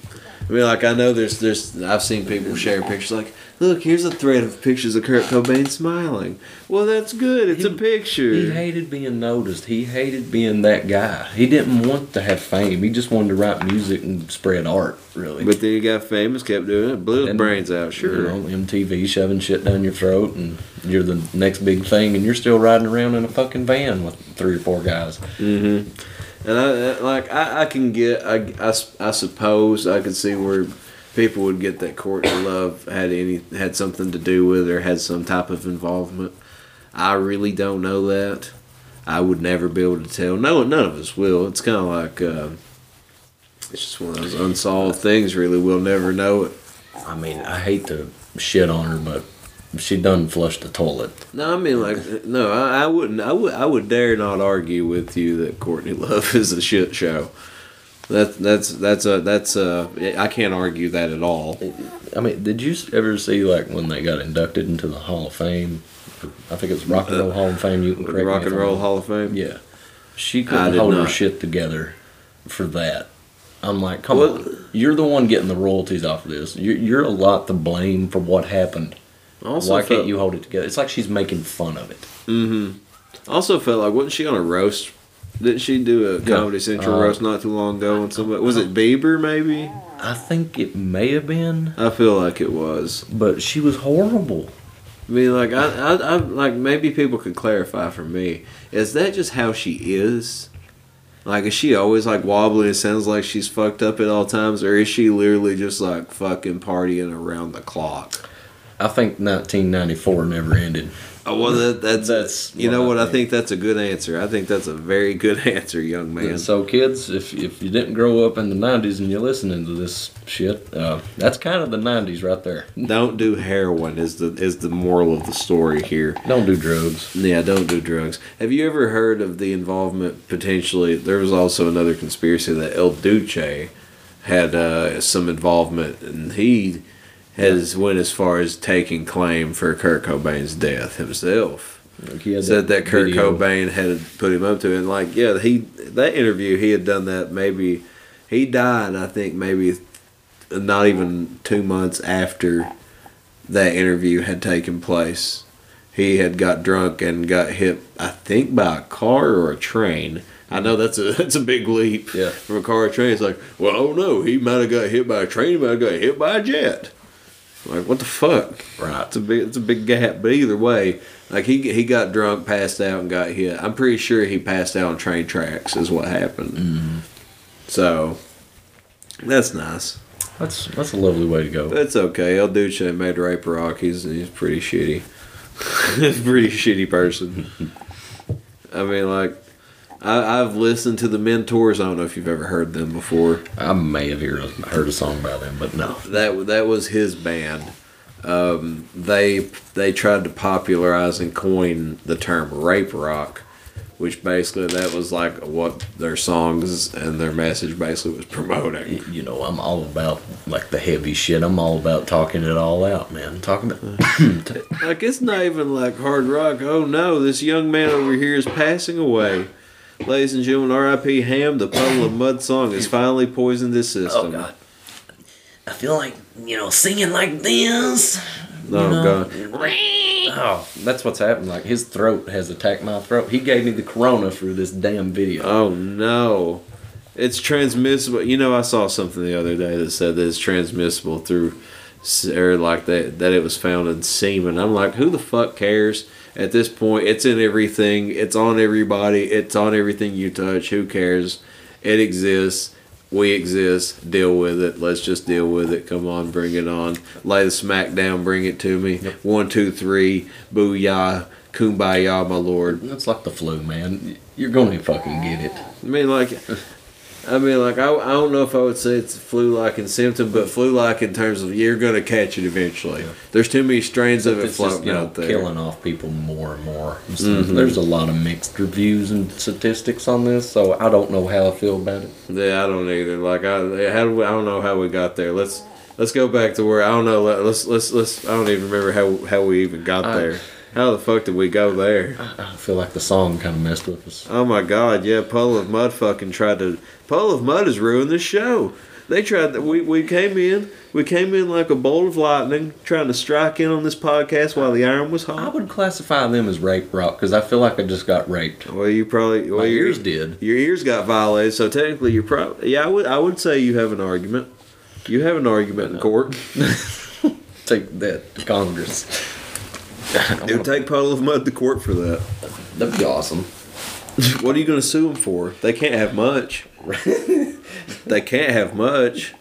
[SPEAKER 2] I mean, like I know there's there's I've seen people share pictures like, look, here's a thread of pictures of Kurt Cobain smiling. Well, that's good. It's a picture.
[SPEAKER 3] He hated being noticed. He hated being that guy. He didn't want to have fame. He just wanted to write music and spread art, really.
[SPEAKER 2] But then he got famous, kept doing it, blew his brains out. Sure.
[SPEAKER 3] You know, MTV shoving shit down your throat, and you're the next big thing, and you're still riding around in a fucking van with three or four guys.
[SPEAKER 2] Mm-hmm. And I like I, I can get I, I, I suppose I could see where people would get that Courtney Love had any had something to do with it or had some type of involvement. I really don't know that. I would never be able to tell. No, none of us will. It's kind of like uh, it's just one of those unsolved things. Really, we'll never know it.
[SPEAKER 3] I mean, I hate to shit on her, but she done flushed the toilet.
[SPEAKER 2] No, I mean like no, I, I wouldn't. I would. I would dare not argue with you that Courtney Love is a shit show. That's that's that's a that's a. I can't argue that at all.
[SPEAKER 3] I mean, did you ever see like when they got inducted into the Hall of Fame? I think it's Rock and Roll Hall of Fame. You can correct
[SPEAKER 2] Rock and Roll. Hall of Fame.
[SPEAKER 3] Yeah, she couldn't hold her shit together for that. I'm like, come
[SPEAKER 2] Well-
[SPEAKER 3] on, you're the one getting the royalties off of this. You're, you're a lot to blame for what happened.
[SPEAKER 2] Also
[SPEAKER 3] Why
[SPEAKER 2] felt,
[SPEAKER 3] can't you hold it together? It's like she's making fun of it.
[SPEAKER 2] Mm-hmm. Also felt like wasn't she on a roast? Didn't she do a
[SPEAKER 3] Yeah.
[SPEAKER 2] Comedy Central
[SPEAKER 3] Uh,
[SPEAKER 2] roast not too long ago? And somebody was it Bieber maybe?
[SPEAKER 3] I think it may have been,
[SPEAKER 2] I feel like it was.
[SPEAKER 3] but she was horrible.
[SPEAKER 2] I mean, like I, I, I like maybe people could clarify for me. Is that just how she is? Like, is she always like wobbly and sounds like she's fucked up at all times, or is she literally just like fucking partying around the clock?
[SPEAKER 3] I think 1994 never ended.
[SPEAKER 2] Oh, well, that, that's
[SPEAKER 3] That's
[SPEAKER 2] you know
[SPEAKER 3] I
[SPEAKER 2] what I
[SPEAKER 3] think.
[SPEAKER 2] think that's a good answer. I think that's a very good answer, young man.
[SPEAKER 3] And so, kids, if if you didn't grow up in the '90s and you're listening to this shit, uh, that's kind of the '90s right there.
[SPEAKER 2] Don't do heroin is the is the moral of the story here.
[SPEAKER 3] Don't do drugs.
[SPEAKER 2] Yeah, don't do drugs. Have you ever heard of the involvement potentially? There was also another conspiracy that El Duce had uh, some involvement, and he has went as far as taking claim for Kurt Cobain's death himself.
[SPEAKER 3] Like
[SPEAKER 2] Said that Kurt
[SPEAKER 3] video.
[SPEAKER 2] Cobain had put him up to it, and like yeah, he that interview he had done that maybe he died. I think maybe not even two months after that interview had taken place. He had got drunk and got hit, I think, by a car or a train. I know that's a that's a big leap
[SPEAKER 3] Yeah.
[SPEAKER 2] from a car or train. It's like, well, oh no, he might have got hit by a train, he might have got hit by a jet. Like, what the fuck?
[SPEAKER 3] Right.
[SPEAKER 2] It's a big it's a big gap. But either way, like he he got drunk, passed out, and got hit. I'm pretty sure he passed out on train tracks. Is what happened. Mm-hmm. So that's nice.
[SPEAKER 3] That's that's a lovely way to go.
[SPEAKER 2] That's okay. El Duce made rape rock. He's he's pretty shitty. he's pretty shitty person. I mean, like, I, I've listened to the Mentors. I don't know if you've ever heard them before.
[SPEAKER 3] I may have heard a, heard a song by them, but no.
[SPEAKER 2] That that was his band. Um, they they tried to popularize and coin the term rape rock, which basically that was like what their songs and their message basically was promoting.
[SPEAKER 3] You know, I'm all about like the heavy shit. I'm all about talking it all out, man. Talking about
[SPEAKER 2] Like it's not even like hard rock. Oh no, this young man over here is passing away. Ladies and gentlemen, R.I.P. Ham. The Puddle of Mudd song has finally poisoned this oh, system.
[SPEAKER 3] oh god. I feel like you know singing like this.
[SPEAKER 2] Oh
[SPEAKER 3] know?
[SPEAKER 2] god.
[SPEAKER 3] Oh, that's what's happened. Like his throat has attacked my throat. He gave me the corona through this damn video.
[SPEAKER 2] Oh no. It's transmissible. You know, I saw something the other day that said that it's transmissible through, or like that that it was found in semen. I'm like, who the fuck cares? At this point, it's in everything. It's on everybody. It's on everything you touch. Who cares? It exists. We exist. Deal with it. Let's just deal with it. Come on, bring it on. Lay the smack down. Bring it to me. One, two, three. Booyah. Kumbaya, my lord.
[SPEAKER 3] That's like the flu, man. You're gonna fucking get it.
[SPEAKER 2] I mean, like, I mean, like, I, I don't know if I would say it's flu-like in symptom, but flu-like in terms of you're gonna catch it eventually. There's too many strains of it
[SPEAKER 3] It's just
[SPEAKER 2] floating
[SPEAKER 3] you know
[SPEAKER 2] out there.
[SPEAKER 3] killing off people more and more.
[SPEAKER 2] Mhm.
[SPEAKER 3] There's a lot of mixed reviews and statistics on this, so I don't know how I feel about it.
[SPEAKER 2] Yeah, I don't either. Like, I, how do we, I don't know how we got there. Let's let's go back to where I don't know. let- Let's let's let's. I don't even remember how how we even got
[SPEAKER 3] I-
[SPEAKER 2] there. How the fuck did we go there?
[SPEAKER 3] I feel like the song kind of messed with us.
[SPEAKER 2] Oh my god, yeah, Puddle of Mudd fucking tried to. Puddle of Mudd has ruined the show. They tried that. We, we came in. We came in like a bolt of lightning, trying to strike in on this podcast while the iron was hot.
[SPEAKER 3] I would classify them as rape rock because I feel like I just got raped.
[SPEAKER 2] Well, you probably well
[SPEAKER 3] My
[SPEAKER 2] your
[SPEAKER 3] ears did.
[SPEAKER 2] Your ears got violated, so technically you're probably yeah. I would I would say you have an argument. You have an argument in court.
[SPEAKER 3] Take that Congress.
[SPEAKER 2] It would take Puddle of Mudd to court for that.
[SPEAKER 3] That'd be awesome.
[SPEAKER 2] What are you going to sue them for? They can't have much. they can't have much.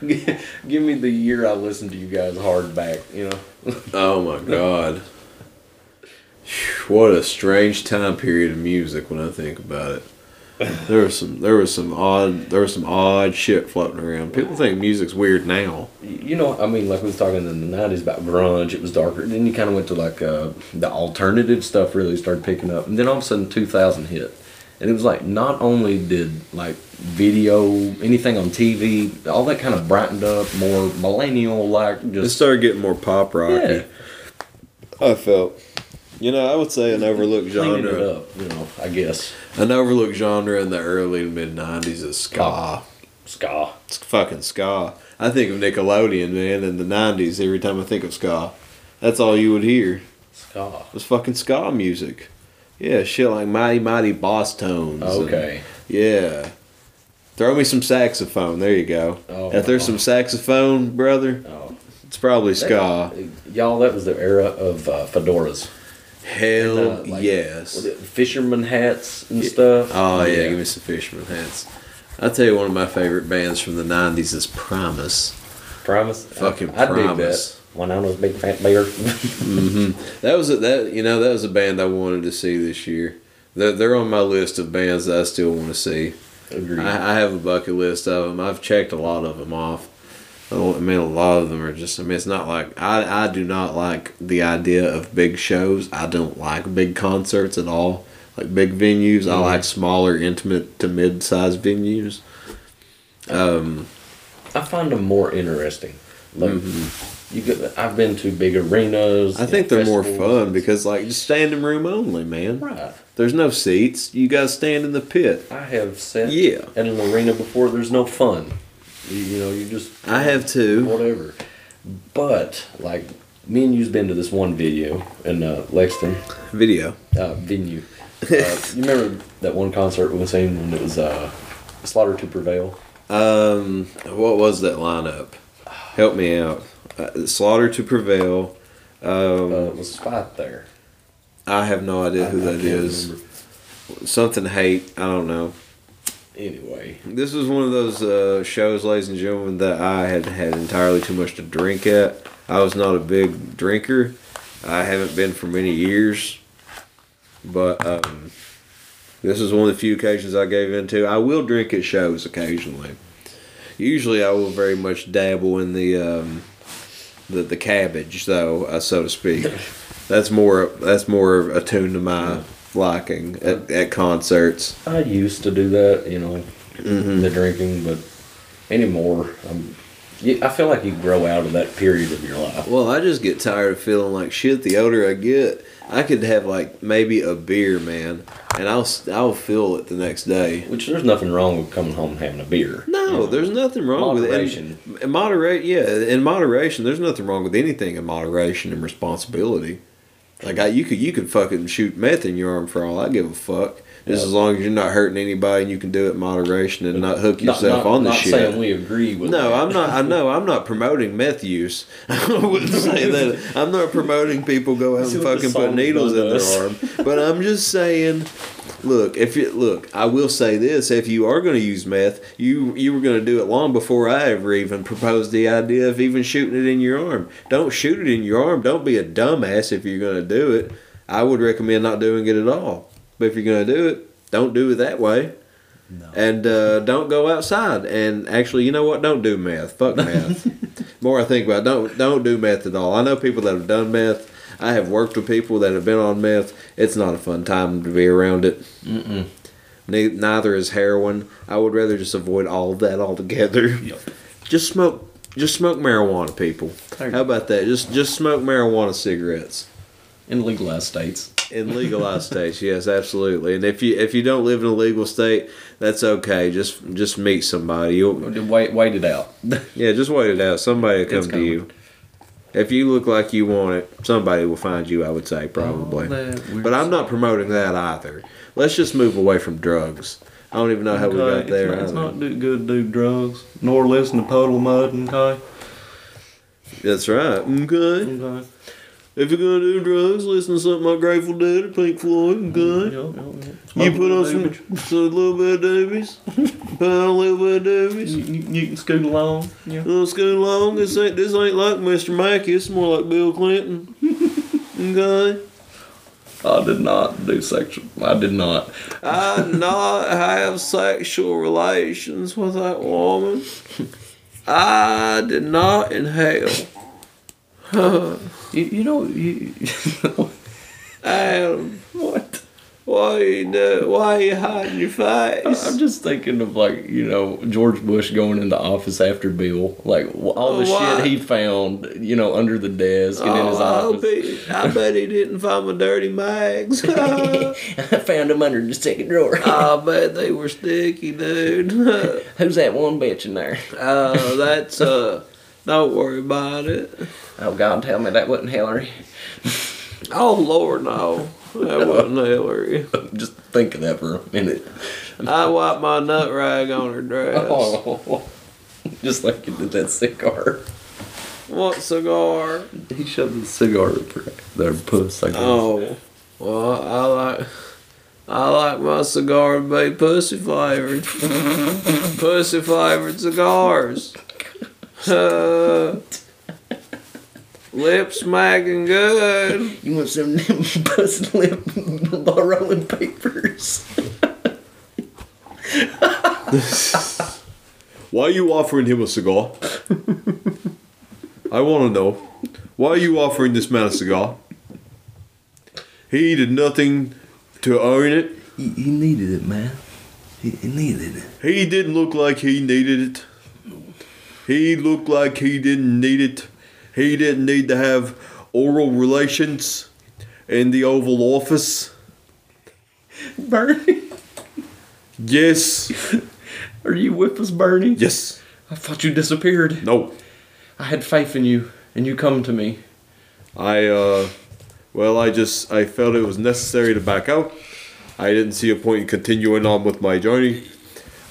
[SPEAKER 3] Give me the year I listened to you guys hard back, you know?
[SPEAKER 2] Oh my god. What a strange time period of music when I think about it. There was some there was some odd there was some odd shit floating around. People think music's weird now.
[SPEAKER 3] You know, I mean, like we was talking in the 90s about grunge, it was darker. Then you kind of went to like uh, the alternative stuff really started picking up. And then all of a sudden 2000 hit. And it was like not only did like video, anything on TV, all that kind of brightened up, more millennial like Just
[SPEAKER 2] It
[SPEAKER 3] just.
[SPEAKER 2] started getting more pop rocky.
[SPEAKER 3] Yeah.
[SPEAKER 2] I felt. You know, I would say an overlooked
[SPEAKER 3] Cleaning it
[SPEAKER 2] genre.
[SPEAKER 3] up, you know, I guess.
[SPEAKER 2] An overlooked genre in the early to mid '90s is ska.
[SPEAKER 3] Pop. Ska.
[SPEAKER 2] It's fucking ska. I think of Nickelodeon, man, in the '90s. Every time I think of ska, that's all you would hear
[SPEAKER 3] Ska.
[SPEAKER 2] was fucking ska music. Yeah, shit like Mighty Mighty Bosstones. and-
[SPEAKER 3] Okay.
[SPEAKER 2] yeah. Throw me some saxophone. There you go.
[SPEAKER 3] Oh,
[SPEAKER 2] if there's some saxophone, brother,
[SPEAKER 3] Oh.
[SPEAKER 2] it's probably ska.
[SPEAKER 3] That- y'all, that was the era of uh, fedoras.
[SPEAKER 2] Hell
[SPEAKER 3] And, uh, like,
[SPEAKER 2] yes.
[SPEAKER 3] was fisherman hats and stuff.
[SPEAKER 2] Oh yeah, give me some fisherman hats. I'll tell you one of my favorite bands from the '90s is Primus.
[SPEAKER 3] Promise.
[SPEAKER 2] Fucking
[SPEAKER 3] I, I that. When I was a big fat bear.
[SPEAKER 2] hmm That was a, that you know that was a band I wanted to see this year. They're, they're on my list of bands that I still want to see.
[SPEAKER 3] Agreed.
[SPEAKER 2] I, I have a bucket list of them. I've checked a lot of them off. I I mean, a lot of them are just. I mean, it's not like I. I do not like the idea of big shows. I don't like big concerts at all. Like big venues. I
[SPEAKER 3] Mhm.
[SPEAKER 2] like smaller, intimate to mid-sized venues. Um,
[SPEAKER 3] I find them more interesting. Like, you get, I've been to big arenas.
[SPEAKER 2] Mm-hmm. I think they're more fun because like just standing room only, man.
[SPEAKER 3] Right.
[SPEAKER 2] There's no seats. You guys stand in the pit.
[SPEAKER 3] I have sat
[SPEAKER 2] Yeah.
[SPEAKER 3] at an arena before. There's no fun. You, you know, you just
[SPEAKER 2] I have too.
[SPEAKER 3] whatever. But like me and you's been to this one video in uh, Lexington
[SPEAKER 2] Video.
[SPEAKER 3] uh, venue. Uh, you remember that one concert we seen when it was uh, Slaughter to Prevail?
[SPEAKER 2] Um, what was that lineup? Help me out. Uh, Slaughter to Prevail. Um,
[SPEAKER 3] Uh, it was Spite there.
[SPEAKER 2] I have no idea who
[SPEAKER 3] I- I
[SPEAKER 2] that
[SPEAKER 3] can't
[SPEAKER 2] is.
[SPEAKER 3] remember.
[SPEAKER 2] Something hate. I don't know.
[SPEAKER 3] Anyway,
[SPEAKER 2] This was one of those uh, shows, ladies and gentlemen, that I had had entirely too much to drink at. I was not a big drinker. I haven't been for many years. But um, this is one of the few occasions I gave in to. I will drink at shows occasionally. Usually, I will very much dabble in the um, the the cabbage, though, uh, so to speak. That's more that's more attuned to my liking at, at concerts.
[SPEAKER 3] I used to do that, you know,
[SPEAKER 2] Mm-hmm.
[SPEAKER 3] the drinking, but anymore, I'm, I feel like you grow out of that period of your life.
[SPEAKER 2] Well, I just get tired of feeling like shit. The older I get, I could have like maybe a beer, man, and I'll I'll feel it the next day.
[SPEAKER 3] Which there's nothing wrong with coming home and having a beer.
[SPEAKER 2] No,
[SPEAKER 3] you know.
[SPEAKER 2] there's nothing wrong
[SPEAKER 3] Moderation.
[SPEAKER 2] with in moderate, yeah, in moderation, there's nothing wrong with anything in moderation and responsibility. Like I, you could you could fucking shoot meth in your arm for all I give a fuck. Just
[SPEAKER 3] Yeah.
[SPEAKER 2] as long as you're not hurting anybody and you can do it in moderation and not hook yourself
[SPEAKER 3] not,
[SPEAKER 2] on the
[SPEAKER 3] not
[SPEAKER 2] shit.
[SPEAKER 3] saying we agree with.
[SPEAKER 2] No,
[SPEAKER 3] that.
[SPEAKER 2] I'm not. I know I'm not promoting meth use. I wouldn't say that. I'm not promoting people go out and fucking put needles in their arm. But I'm just saying. Look, if you look, I will say this: if you are going to use meth, you you were going to do it long before I ever even proposed the idea of even shooting it in your arm. Don't shoot it in your arm. Don't be a dumbass if you're going to do it. I would recommend not doing it at all. But if you're going to do it, don't do it that way.
[SPEAKER 3] No.
[SPEAKER 2] And uh, don't go outside. And actually, you know what? Don't do meth. Fuck meth. More I think about, it, don't don't do meth at all. I know people that have done meth. I have worked with people that have been on meth. It's not a fun time to be around it.
[SPEAKER 3] Mm-mm.
[SPEAKER 2] Ne- neither is heroin. I would rather just avoid all of that altogether.
[SPEAKER 3] Yep.
[SPEAKER 2] Just smoke. Just smoke marijuana, people. How about that? Just just smoke marijuana cigarettes.
[SPEAKER 3] In legalized states.
[SPEAKER 2] In legalized states, yes, absolutely. And if you if you don't live in a legal state, that's okay. Just just meet somebody. You'll,
[SPEAKER 3] Wait, wait it out.
[SPEAKER 2] yeah, just wait it out. Somebody will come to you. If you look like you want it, somebody will find you. I would say probably.
[SPEAKER 3] All that weird
[SPEAKER 2] But I'm not promoting that either. Let's just move away from drugs. I don't even know how we
[SPEAKER 4] Okay,
[SPEAKER 2] got there.
[SPEAKER 4] It's not, it's not do good to do drugs, nor listen to Puddle Mudd, okay?
[SPEAKER 2] That's right. Mm, okay.
[SPEAKER 4] Okay.
[SPEAKER 2] If you're gonna do drugs, listen to something like Grateful Dead or Pink Floyd. Okay.
[SPEAKER 4] Yep, yep, yep.
[SPEAKER 2] You
[SPEAKER 4] Smoke
[SPEAKER 2] put on
[SPEAKER 4] little
[SPEAKER 2] some, some little bit of doobies. Put on a little bit of
[SPEAKER 4] You, you, you can scoot along. Yeah.
[SPEAKER 2] Let's go along. This ain't this ain't like Mr. Mackey. It's more like Bill Clinton. Okay.
[SPEAKER 3] I did not do sexual. I did not.
[SPEAKER 2] I did not have sexual relations with that woman. I did not inhale.
[SPEAKER 3] You, you know you.
[SPEAKER 2] Adam,
[SPEAKER 3] what?
[SPEAKER 2] why you do? Why you hiding your face?
[SPEAKER 3] I'm just thinking of like you know George Bush going into office after Bill, like all the
[SPEAKER 2] Oh, why?
[SPEAKER 3] shit he found, you know, under the desk and in his
[SPEAKER 2] Oh,
[SPEAKER 3] office.
[SPEAKER 2] he, I bet he didn't find my dirty mags. I
[SPEAKER 3] found him under the second drawer.
[SPEAKER 2] I bet they were sticky, dude.
[SPEAKER 3] Who's that one bitch in there?
[SPEAKER 2] uh, that's uh. Don't worry about it.
[SPEAKER 3] Oh God, tell me that wasn't Hillary.
[SPEAKER 2] Oh Lord, no, that wasn't Hillary.
[SPEAKER 3] Just think of that for a minute.
[SPEAKER 2] I wiped my nut rag on her dress.
[SPEAKER 3] Oh, just like you did that cigar.
[SPEAKER 2] What cigar?
[SPEAKER 3] He shoved the cigar up her their puss. I guess.
[SPEAKER 2] Oh, well, I like. I like my cigar to be pussy flavored. pussy flavored cigars. Uh, lip smacking good.
[SPEAKER 3] You want some puss lip rolling papers?
[SPEAKER 2] Why are you offering him a cigar? I want to know. Why are you offering this man a cigar? He did nothing to earn it.
[SPEAKER 3] He, he needed it, man. He, he needed it.
[SPEAKER 2] He didn't look like he needed it. He looked like he didn't need it. He didn't need to have oral relations in the Oval Office.
[SPEAKER 3] Bernie,
[SPEAKER 2] Yes.
[SPEAKER 3] are you with us, Bernie?
[SPEAKER 2] Yes.
[SPEAKER 3] I thought you disappeared.
[SPEAKER 2] No.
[SPEAKER 3] I had faith in you, and you come to me.
[SPEAKER 2] I, uh, well, I just, I felt it was necessary to back out. I didn't see a point in continuing on with my journey.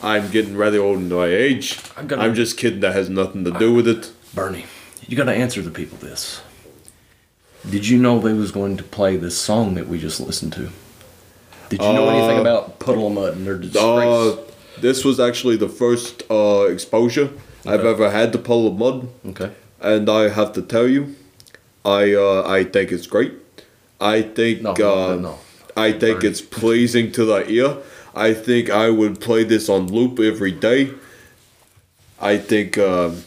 [SPEAKER 2] I'm getting rather old in my age.
[SPEAKER 3] I'm gonna-
[SPEAKER 2] I'm just kidding. That has nothing to do with it.
[SPEAKER 3] Bernie, you gotta answer the people this. Did you know they was going to play this song that we just listened to? Did you know anything
[SPEAKER 2] Uh,
[SPEAKER 3] about Puddle of Mudd and their disgrace?
[SPEAKER 2] Uh, this was actually the first uh, exposure I've ever had to Puddle of Mudd,
[SPEAKER 3] okay.
[SPEAKER 2] and I have to tell you, I uh, I think it's great. I think
[SPEAKER 3] No,
[SPEAKER 2] uh,
[SPEAKER 3] no, no.
[SPEAKER 2] I think
[SPEAKER 3] Bernie.
[SPEAKER 2] it's pleasing to the ear. I think I would play this on loop every day. I think um,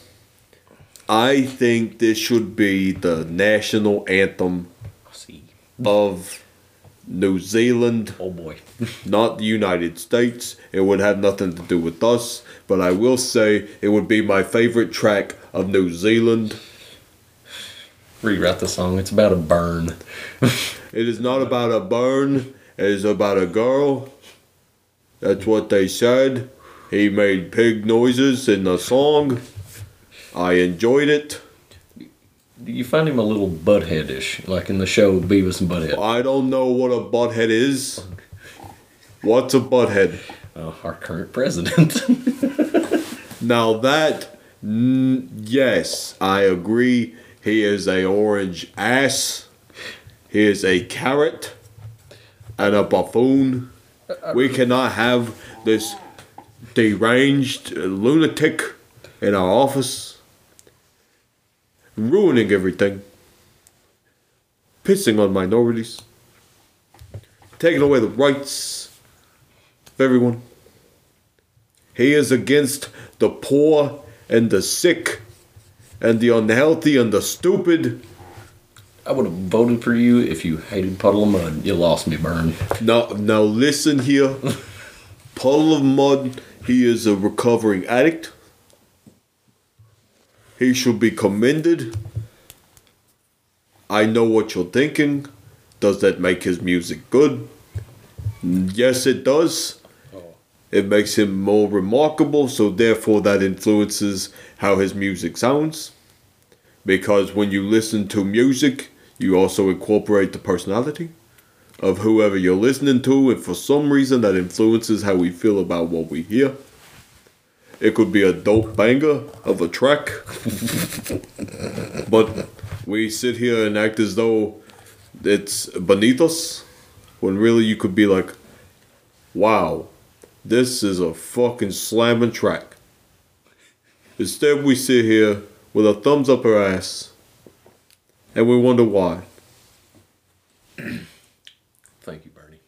[SPEAKER 2] I think this should be the national anthem of New Zealand
[SPEAKER 3] Oh boy.
[SPEAKER 2] not the United States. It would have nothing to do with us, but I will say it would be my favorite track of New Zealand.
[SPEAKER 3] Rewrite the song. It's about a burn.
[SPEAKER 2] It is not about a burn, it is about a girl. That's what they said. He made pig noises in the song. I enjoyed it.
[SPEAKER 3] Do you find him a little buttheadish, like in the show Beavis and Butthead?
[SPEAKER 2] I don't know what a butthead is. What's a butthead?
[SPEAKER 3] Uh, our current president.
[SPEAKER 2] Now that, mm, yes, I agree. He is a orange ass. He is a carrot and a buffoon. We cannot have this deranged lunatic in our office, ruining everything, pissing on minorities, taking away the rights of everyone. He is against the poor and the sick and the unhealthy and the stupid.
[SPEAKER 3] I would have voted for you if you hated Puddle of Mudd. You lost me, Burn.
[SPEAKER 2] Now, now listen here. Puddle of Mudd, he is a recovering addict. He should be commended. I know what you're thinking. does that make his music good? Yes, it does. Oh. It makes him more remarkable, so therefore that influences how his music sounds. Because when you listen to music, you also incorporate the personality of whoever you're listening to, and for some reason that influences how we feel about what we hear. It could be a dope banger of a track, but we sit here and act as though it's beneath us, when really you could be like, wow, this is a fucking slamming track. Instead, we sit here with our thumbs up our ass, and we wonder why.
[SPEAKER 3] Thank you, Bernie.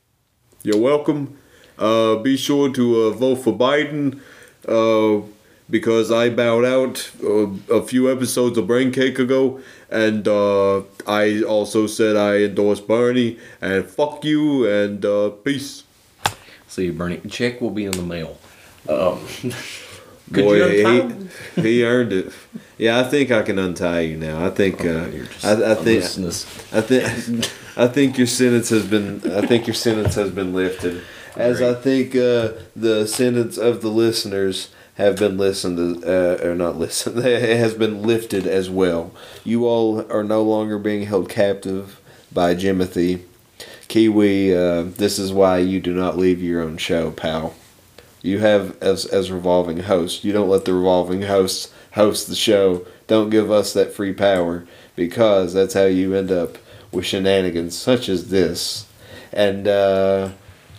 [SPEAKER 2] You're welcome. Uh, be sure to uh, vote for Biden uh, because I bowed out uh, a few episodes of Brain Cake ago, and uh, I also said I endorse Bernie. And fuck you, and uh, peace.
[SPEAKER 3] See you, Bernie. Check will be in the mail. Um, could
[SPEAKER 2] Boy,
[SPEAKER 3] you
[SPEAKER 2] he,
[SPEAKER 3] untie
[SPEAKER 2] he earned it. Yeah, I think I can untie you now. I think. Uh,
[SPEAKER 3] You're just
[SPEAKER 2] I, I
[SPEAKER 3] a
[SPEAKER 2] think. I think. I think your sentence has been. I think your sentence has been lifted. As I think uh, the sentence of the listeners have been listened to, uh, or not listened, it has been lifted as well. You all are no longer being held captive by Jimothy. Kiwi, uh, this is why you do not leave your own show, pal. You have as as revolving host. You don't let the revolving hosts host the show. Don't give us that free power because that's how you end up with shenanigans such as this. And uh,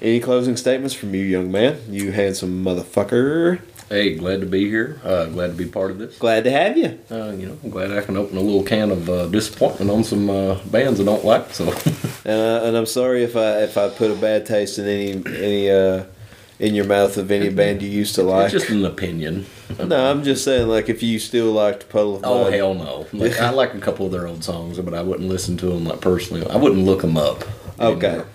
[SPEAKER 2] any closing statements from you, young man? You handsome motherfucker.
[SPEAKER 3] Hey, glad to be here. Uh, glad to be part of this.
[SPEAKER 2] Glad to have you.
[SPEAKER 3] Uh, you know, I'm glad I can open a little can of uh, disappointment on some uh, bands I don't like. So,
[SPEAKER 2] Uh, and I'm sorry if I if I put a bad taste in any any uh, in your mouth of any band you used to like.
[SPEAKER 3] it's just an opinion.
[SPEAKER 2] no, I'm just saying like if you still liked Puddle of
[SPEAKER 3] Oh hell no! Like, I like a couple of their old songs, but I wouldn't listen to them like personally. I wouldn't look them up.
[SPEAKER 2] Okay.
[SPEAKER 3] anymore.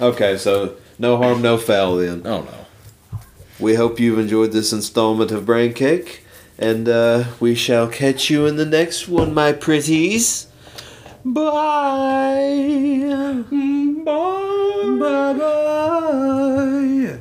[SPEAKER 2] Okay, so no harm, no foul then.
[SPEAKER 3] Oh no.
[SPEAKER 2] We hope you've enjoyed this installment of Brain Cake, and uh, we shall catch you in the next one, my pretties. Bye. Bye. Bye. Bye.